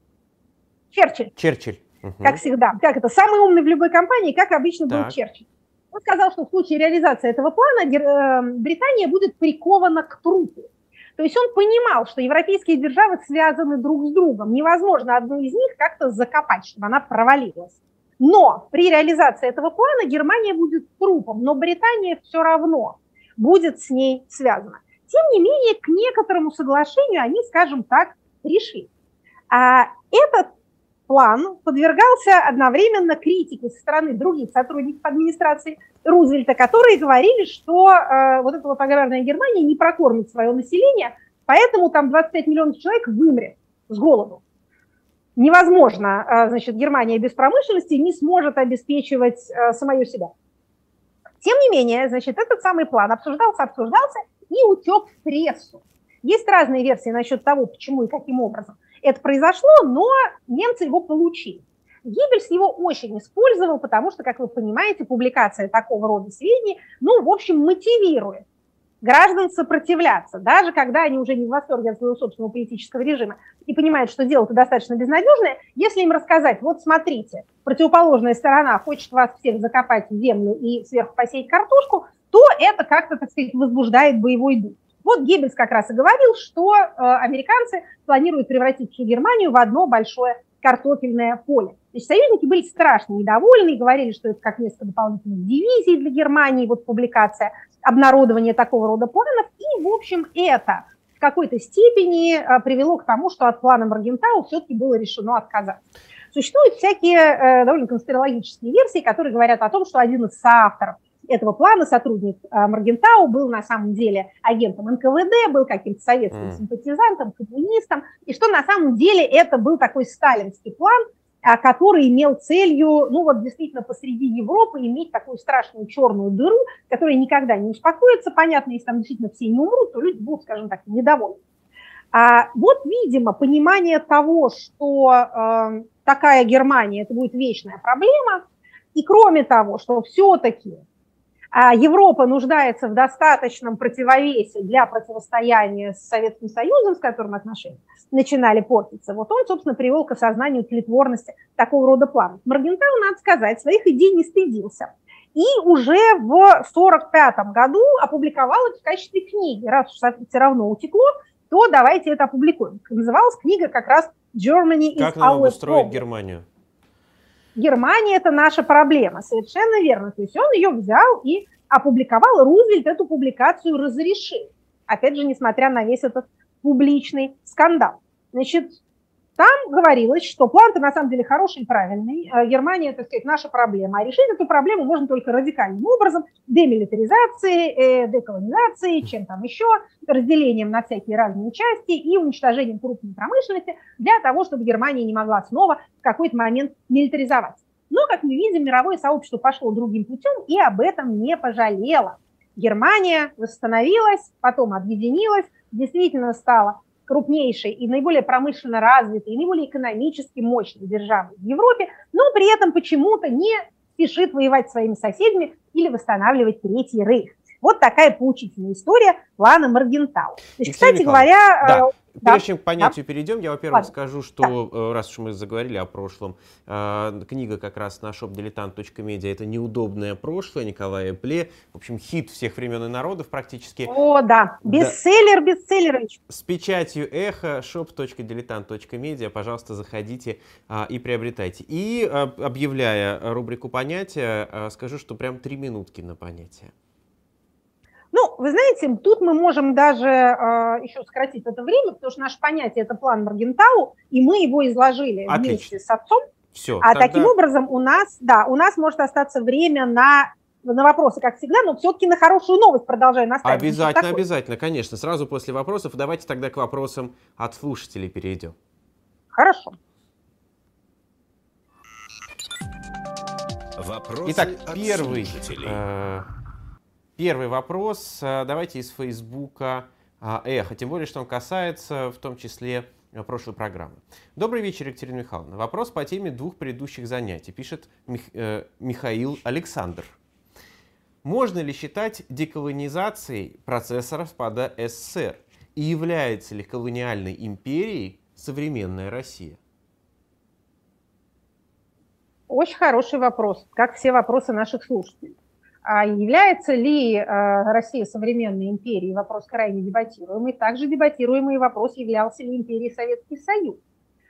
[SPEAKER 2] Черчилль.
[SPEAKER 3] Черчилль.
[SPEAKER 2] Угу. Как всегда. Как это? Самый умный в любой компании, как обычно так. был Черчилль. Он сказал, что в случае реализации этого плана э, Британия будет прикована к трупу. То есть он понимал, что европейские державы связаны друг с другом. Невозможно одну из них как-то закопать, чтобы она провалилась. Но при реализации этого плана Германия будет трупом, но Британия все равно будет с ней связана. Тем не менее, к некоторому соглашению они, скажем так, решили. А этот план подвергался одновременно критике со стороны других сотрудников администрации Рузвельта, которые говорили, что э, вот эта вот аграрная Германия не прокормит свое население, поэтому там 25 миллионов человек вымрет с голоду. Невозможно, э, значит, Германия без промышленности не сможет обеспечивать э, самое себя. Тем не менее, значит, этот самый план обсуждался, обсуждался и утек в прессу. Есть разные версии насчет того, почему и каким образом это произошло, но немцы его получили. Гиббельс его очень использовал, потому что, как вы понимаете, публикация такого рода сведений, ну, в общем, мотивирует граждан сопротивляться, даже когда они уже не в восторге от своего собственного политического режима и понимают, что дело-то достаточно безнадежное, если им рассказать, вот смотрите, противоположная сторона хочет вас всех закопать в землю и сверху посеять картошку, то это как-то, так сказать, возбуждает боевой дух. Вот Геббельс как раз и говорил, что э, американцы планируют превратить всю Германию в одно большое картофельное поле. Есть союзники были страшно недовольны и говорили, что это как несколько дополнительных дивизий для Германии, вот публикация обнародования такого рода планов. И, в общем, это в какой-то степени э, привело к тому, что от плана Маргентау все-таки было решено отказаться. Существуют всякие э, довольно конспирологические версии, которые говорят о том, что один из соавторов этого плана сотрудник а, Маргентау был на самом деле агентом НКВД, был каким-то советским mm. симпатизантом, коммунистом, и что на самом деле это был такой сталинский план, а, который имел целью, ну вот действительно посреди Европы иметь такую страшную черную дыру, которая никогда не успокоится. Понятно, если там действительно все не умрут, то люди будут, скажем так, недовольны. А вот, видимо, понимание того, что э, такая Германия это будет вечная проблема, и кроме того, что все-таки Европа нуждается в достаточном противовесе для противостояния с Советским Союзом, с которым отношения начинали портиться. Вот он, собственно, привел к осознанию тлетворности такого рода планов. Маргентау, надо сказать, своих идей не стыдился. И уже в 1945 году опубликовал это в качестве книги. Раз уж все равно утекло, то давайте это опубликуем. Называлась книга как раз «Germany is
[SPEAKER 3] Как нам обустроить Германию?
[SPEAKER 2] Германия – это наша проблема. Совершенно верно. То есть он ее взял и опубликовал. Рузвельт эту публикацию разрешил. Опять же, несмотря на весь этот публичный скандал. Значит, там говорилось, что план-то на самом деле хороший и правильный. Э, Германия, так сказать, наша проблема. А решить эту проблему можно только радикальным образом, демилитаризацией, э, деколонизацией, чем там еще, разделением на всякие разные части и уничтожением крупной промышленности для того, чтобы Германия не могла снова в какой-то момент милитаризоваться. Но, как мы видим, мировое сообщество пошло другим путем и об этом не пожалело. Германия восстановилась, потом объединилась, действительно стала крупнейшей и наиболее промышленно развитой, и наиболее экономически мощной державой в Европе, но при этом почему-то не спешит воевать своими соседями или восстанавливать Третий Рейх. Вот такая поучительная история плана Маргентау. То есть, кстати говоря,
[SPEAKER 3] да. Э, да. Прежде чем к понятию да. перейдем, я, во-первых, скажу, что, да. Э, раз уж мы заговорили о прошлом, э, книга как раз на shopdiletant.media «Это неудобное прошлое» Николая Пле. В общем, хит всех времен и народов практически.
[SPEAKER 2] О, да, бестселлер, да. бестселлер.
[SPEAKER 3] С печатью эхо shop.diletant.media, пожалуйста, заходите и приобретайте. И, объявляя рубрику «Понятия», скажу, что прям три минутки на понятие.
[SPEAKER 2] Ну, вы знаете, тут мы можем даже э, еще сократить это время, потому что наше понятие – это план Маргентау, и мы его изложили Отлично. вместе с отцом.
[SPEAKER 3] Все,
[SPEAKER 2] а тогда... таким образом у нас, да, у нас может остаться время на на вопросы, как всегда, но все-таки на хорошую новость продолжаю настаивать.
[SPEAKER 3] Обязательно, обязательно, конечно. Сразу после вопросов. Давайте тогда к вопросам от слушателей перейдем.
[SPEAKER 2] Хорошо.
[SPEAKER 3] Вопросы Итак, первый, э, первый вопрос. Э, давайте из Фейсбука э, Эхо. Тем более, что он касается в том числе э, прошлой программы. Добрый вечер, Екатерина Михайловна. Вопрос по теме двух предыдущих занятий. Пишет Мих, э, Михаил Александр. Можно ли считать деколонизацией процесса распада СССР? И является ли колониальной империей современная Россия?
[SPEAKER 2] Очень хороший вопрос, как все вопросы наших слушателей. А является ли э, Россия современной империей? Вопрос крайне дебатируемый. Также дебатируемый вопрос, являлся ли империей Советский Союз.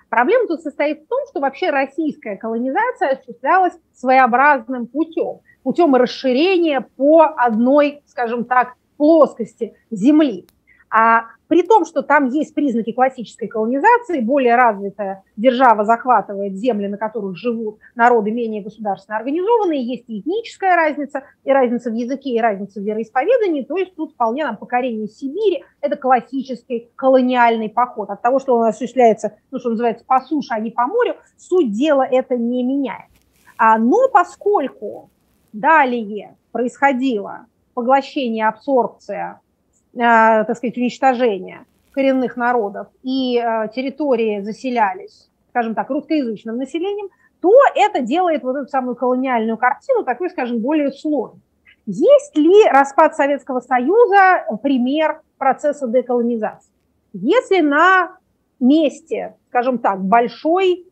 [SPEAKER 2] Проблема тут состоит в том, что вообще российская колонизация осуществлялась своеобразным путем, путем расширения по одной, скажем так, плоскости Земли. А при том, что там есть признаки классической колонизации, более развитая держава захватывает земли, на которых живут народы менее государственно организованные, есть и этническая разница, и разница в языке, и разница в вероисповедании, то есть тут вполне нам покорение Сибири – это классический колониальный поход. От того, что он осуществляется, ну, что называется, по суше, а не по морю, суть дела это не меняет. А, но поскольку далее происходило поглощение, абсорбция так сказать, уничтожения коренных народов и э, территории заселялись, скажем так, русскоязычным населением, то это делает вот эту самую колониальную картину такой, скажем, более сложной. Есть ли распад Советского Союза пример процесса деколонизации? Если на месте, скажем так, большой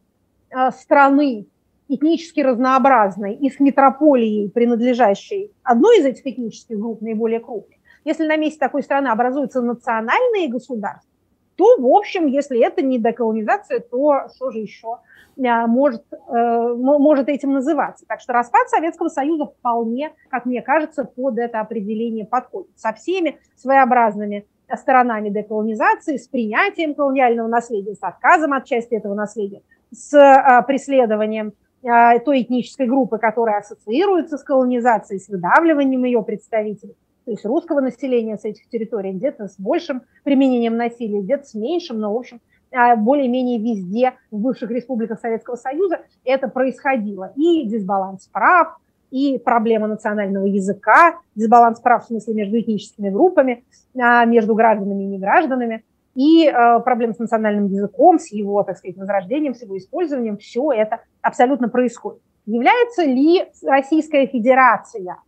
[SPEAKER 2] э, страны, этнически разнообразной и с метрополией, принадлежащей одной из этих этнических групп, наиболее крупной, если на месте такой страны образуются национальные государства, то, в общем, если это не деколонизация, то что же еще а, может, э, может этим называться? Так что распад Советского Союза вполне, как мне кажется, под это определение подходит. Со всеми своеобразными сторонами деколонизации, с принятием колониального наследия, с отказом от части этого наследия, с а, преследованием а, той этнической группы, которая ассоциируется с колонизацией, с выдавливанием ее представителей то есть русского населения с этих территорий, где-то с большим применением насилия, где-то с меньшим, но, в общем, а, более-менее везде в бывших республиках Советского Союза это происходило. И дисбаланс прав, и проблема национального языка, дисбаланс прав в смысле между этническими группами, а, между гражданами и негражданами, и а, проблема с национальным языком, с его, так сказать, возрождением, с его использованием, все это абсолютно происходит. Является ли Российская Федерация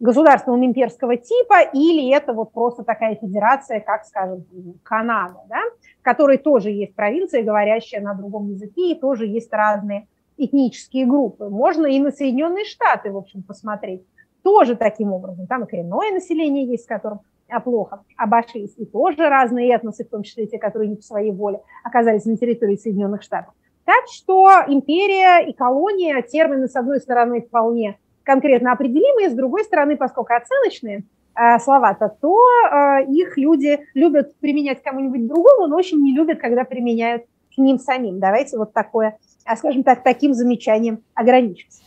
[SPEAKER 2] государством имперского типа, или это вот просто такая федерация, как, скажем, Канада, да, в которой тоже есть провинции, говорящие на другом языке, и тоже есть разные этнические группы. Можно и на Соединенные Штаты, в общем, посмотреть. Тоже таким образом. Там и коренное население есть, с которым плохо обошлись, и тоже разные этносы, в том числе те, которые не по своей воле оказались на территории Соединенных Штатов. Так что империя и колония, термины, с одной стороны, вполне конкретно определимые, с другой стороны, поскольку оценочные э, слова-то, то э, их люди любят применять кому-нибудь другому, но очень не любят, когда применяют к ним самим. Давайте вот такое, а скажем так, таким замечанием ограничимся.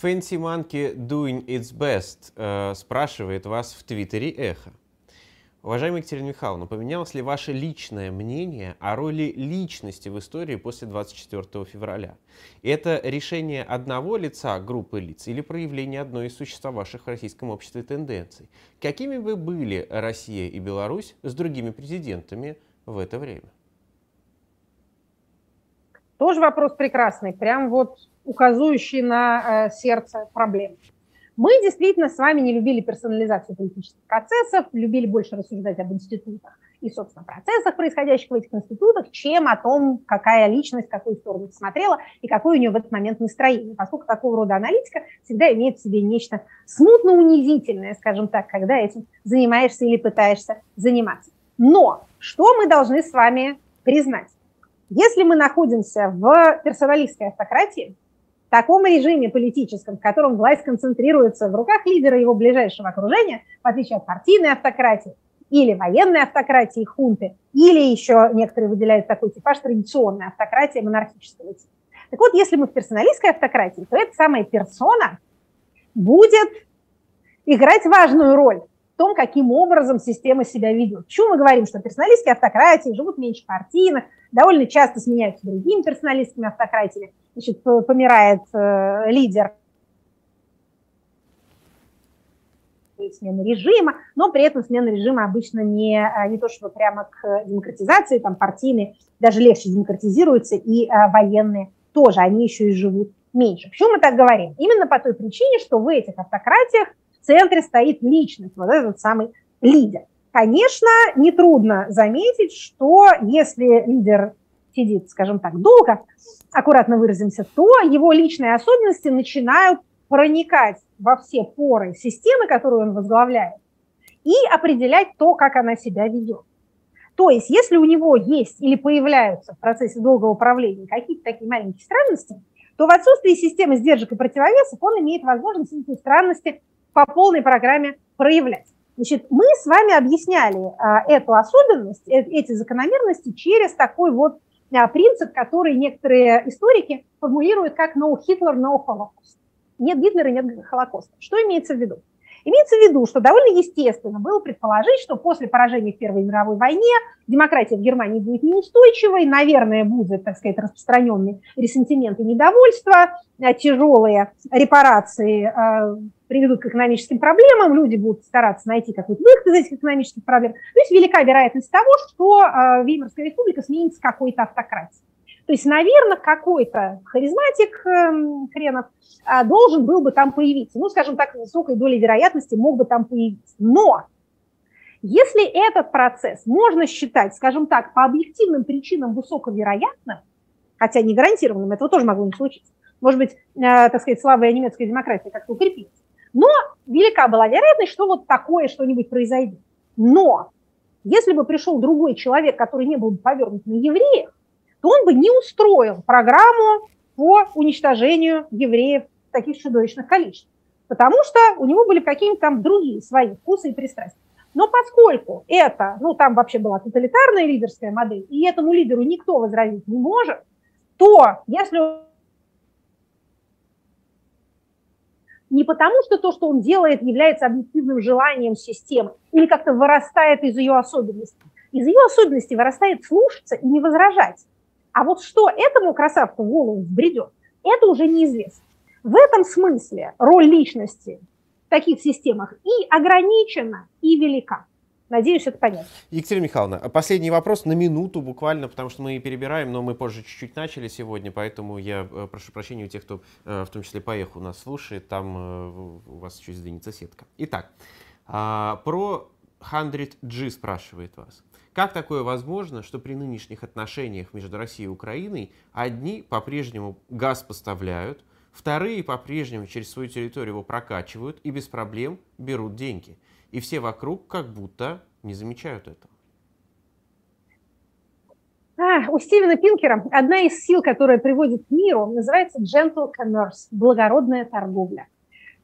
[SPEAKER 3] Fancy Monkey Doing Its Best э, спрашивает вас в Твиттере Эхо. Уважаемая Екатерина Михайловна, поменялось ли ваше личное мнение о роли личности в истории после 24 февраля? Это решение одного лица, группы лиц, или проявление одной из существовавших в российском обществе тенденций? Какими бы были Россия и Беларусь с другими президентами в это время?
[SPEAKER 2] Тоже вопрос прекрасный, прям вот указывающий на э, сердце проблем. Мы действительно с вами не любили персонализацию политических процессов, любили больше рассуждать об институтах и, собственно, процессах, происходящих в этих институтах, чем о том, какая личность, какую сторону смотрела и какое у нее в этот момент настроение. Поскольку такого рода аналитика всегда имеет в себе нечто смутно унизительное, скажем так, когда этим занимаешься или пытаешься заниматься. Но что мы должны с вами признать? Если мы находимся в персоналистской автократии, таком режиме политическом, в котором власть концентрируется в руках лидера его ближайшего окружения, в отличие от партийной автократии или военной автократии, хунты, или еще некоторые выделяют такой типаж традиционная автократия монархического типа. Так вот, если мы в персоналистской автократии, то эта самая персона будет играть важную роль в том, каким образом система себя ведет. Почему мы говорим, что персоналистские автократии живут меньше партийных, довольно часто сменяются другими персоналистскими автократиями, значит, помирает э, лидер, смена режима, но при этом смена режима обычно не, а, не то, что прямо к демократизации, там партийные даже легче демократизируются, и а, военные тоже, они еще и живут меньше. Почему мы так говорим? Именно по той причине, что в этих автократиях в центре стоит личность, вот этот самый лидер. Конечно, нетрудно заметить, что если лидер сидит, скажем так, долго, аккуратно выразимся, то его личные особенности начинают проникать во все поры системы, которую он возглавляет, и определять то, как она себя ведет. То есть, если у него есть или появляются в процессе долгого управления какие-то такие маленькие странности, то в отсутствии системы сдержек и противовесов он имеет возможность эти странности по полной программе проявлять. Значит, мы с вами объясняли а, эту особенность, э, эти закономерности через такой вот а, принцип, который некоторые историки формулируют как «no Hitler, no Holocaust». Нет Гитлера, нет Холокоста. Что имеется в виду? Имеется в виду, что довольно естественно было предположить, что после поражения в Первой мировой войне демократия в Германии будет неустойчивой, наверное, будет, так сказать, распространенный ресентимент и недовольство, а, тяжелые репарации а, приведут к экономическим проблемам, люди будут стараться найти какой-то выход из этих экономических проблем. То есть велика вероятность того, что а, Веймарская республика сменится какой-то автократией. То есть, наверное, какой-то харизматик э, хренов э, должен был бы там появиться. Ну, скажем так, высокой долей вероятности мог бы там появиться. Но если этот процесс можно считать, скажем так, по объективным причинам высоковероятным, хотя не гарантированным, этого тоже могло не случиться, может быть, э, так сказать, слабая немецкая демократия как-то укрепилась, но велика была вероятность, что вот такое что-нибудь произойдет. Но если бы пришел другой человек, который не был бы повернут на евреев, то он бы не устроил программу по уничтожению евреев в таких чудовищных количествах, потому что у него были какие-то там другие свои вкусы и пристрастия. Но поскольку это, ну там вообще была тоталитарная лидерская модель, и этому лидеру никто возразить не может, то если не потому, что то, что он делает, является объективным желанием системы или как-то вырастает из ее особенностей. Из ее особенностей вырастает слушаться и не возражать. А вот что этому красавцу в голову бредет, это уже неизвестно. В этом смысле роль личности в таких системах и ограничена, и велика. Надеюсь, это понятно.
[SPEAKER 3] Екатерина Михайловна, последний вопрос на минуту буквально, потому что мы перебираем, но мы позже чуть-чуть начали сегодня, поэтому я э, прошу прощения у тех, кто э, в том числе по эху нас слушает, там э, у вас чуть сдвинется сетка. Итак, а, про 100G спрашивает вас. Как такое возможно, что при нынешних отношениях между Россией и Украиной одни по-прежнему газ поставляют, вторые по-прежнему через свою территорию его прокачивают и без проблем берут деньги? И все вокруг как будто не замечают этого.
[SPEAKER 2] А, у Стивена Пинкера одна из сил, которая приводит к миру, называется gentle commerce, благородная торговля.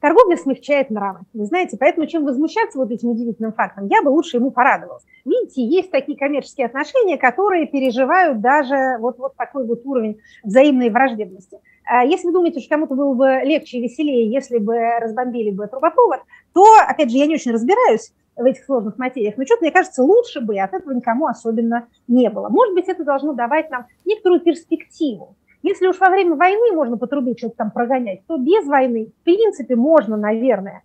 [SPEAKER 2] Торговля смягчает нравы. Вы знаете, поэтому чем возмущаться вот этим удивительным фактом, я бы лучше ему порадовалась. Видите, есть такие коммерческие отношения, которые переживают даже вот, вот такой вот уровень взаимной враждебности. А если вы думаете, что кому-то было бы легче и веселее, если бы разбомбили бы трубопровод, то, опять же, я не очень разбираюсь в этих сложных материях, но что-то, мне кажется, лучше бы, и от этого никому особенно не было. Может быть, это должно давать нам некоторую перспективу. Если уж во время войны можно по трубе что-то там прогонять, то без войны, в принципе, можно, наверное,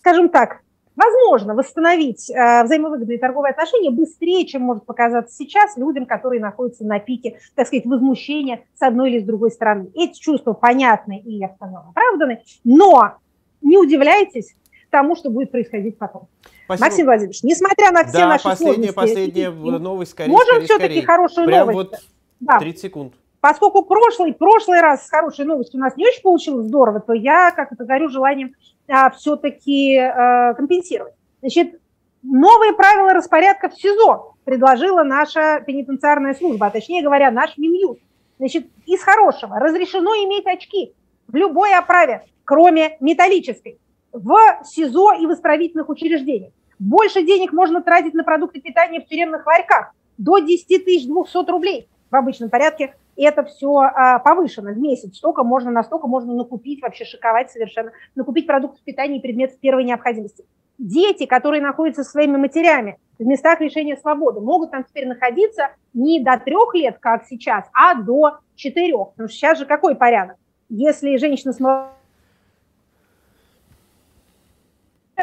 [SPEAKER 2] скажем так, возможно восстановить э, взаимовыгодные торговые отношения быстрее, чем может показаться сейчас людям, которые находятся на пике, так сказать, возмущения с одной или с другой стороны. Эти чувства понятны и, я сказала, оправданы, но не удивляйтесь тому, что будет происходить потом. Спасибо. Максим Владимирович, несмотря на все
[SPEAKER 3] да,
[SPEAKER 2] наши
[SPEAKER 3] последняя, сложности... последняя новость, скорее,
[SPEAKER 2] Можем все-таки хорошую
[SPEAKER 3] Прям
[SPEAKER 2] новость?
[SPEAKER 3] вот
[SPEAKER 2] да.
[SPEAKER 3] 30 секунд
[SPEAKER 2] поскольку прошлый, прошлый раз с хорошей новостью у нас не очень получилось здорово, то я, как это говорю, желанием а, все-таки а, компенсировать. Значит, новые правила распорядка в СИЗО предложила наша пенитенциарная служба, а точнее говоря, наш Минюст. Значит, из хорошего разрешено иметь очки в любой оправе, кроме металлической, в СИЗО и в исправительных учреждениях. Больше денег можно тратить на продукты питания в тюремных ларьках, до 10 200 рублей в обычном порядке это все а, повышено в месяц. Столько можно, настолько можно накупить, вообще шиковать совершенно, накупить продуктов питания и предметов первой необходимости. Дети, которые находятся со своими матерями в местах лишения свободы, могут там теперь находиться не до трех лет, как сейчас, а до четырех. Потому что сейчас же какой порядок? Если женщина с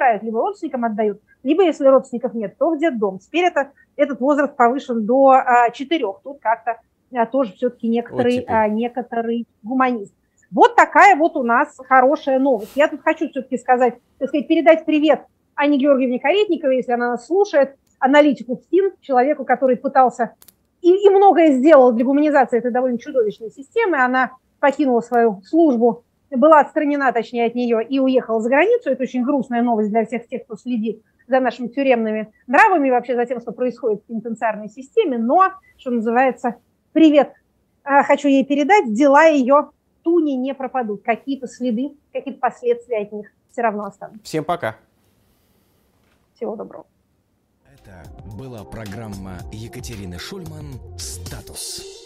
[SPEAKER 2] забирают, либо родственникам отдают, либо, если родственников нет, то в детдом. Теперь это, этот возраст повышен до а, 4. Тут как-то тоже все-таки некоторый, а, некоторый гуманист. Вот такая вот у нас хорошая новость. Я тут хочу все-таки сказать, так сказать, передать привет Анне Георгиевне Каретниковой, если она нас слушает, аналитику СТИН, человеку, который пытался и, и многое сделал для гуманизации этой довольно чудовищной системы. Она покинула свою службу, была отстранена, точнее, от нее и уехала за границу. Это очень грустная новость для всех тех, кто следит за нашими тюремными нравами, вообще за тем, что происходит в пенитенциарной системе. Но, что называется, привет а, хочу ей передать, дела ее туни не пропадут. Какие-то следы, какие-то последствия от них все равно останутся.
[SPEAKER 3] Всем пока.
[SPEAKER 2] Всего доброго.
[SPEAKER 4] Это была программа Екатерины Шульман «Статус».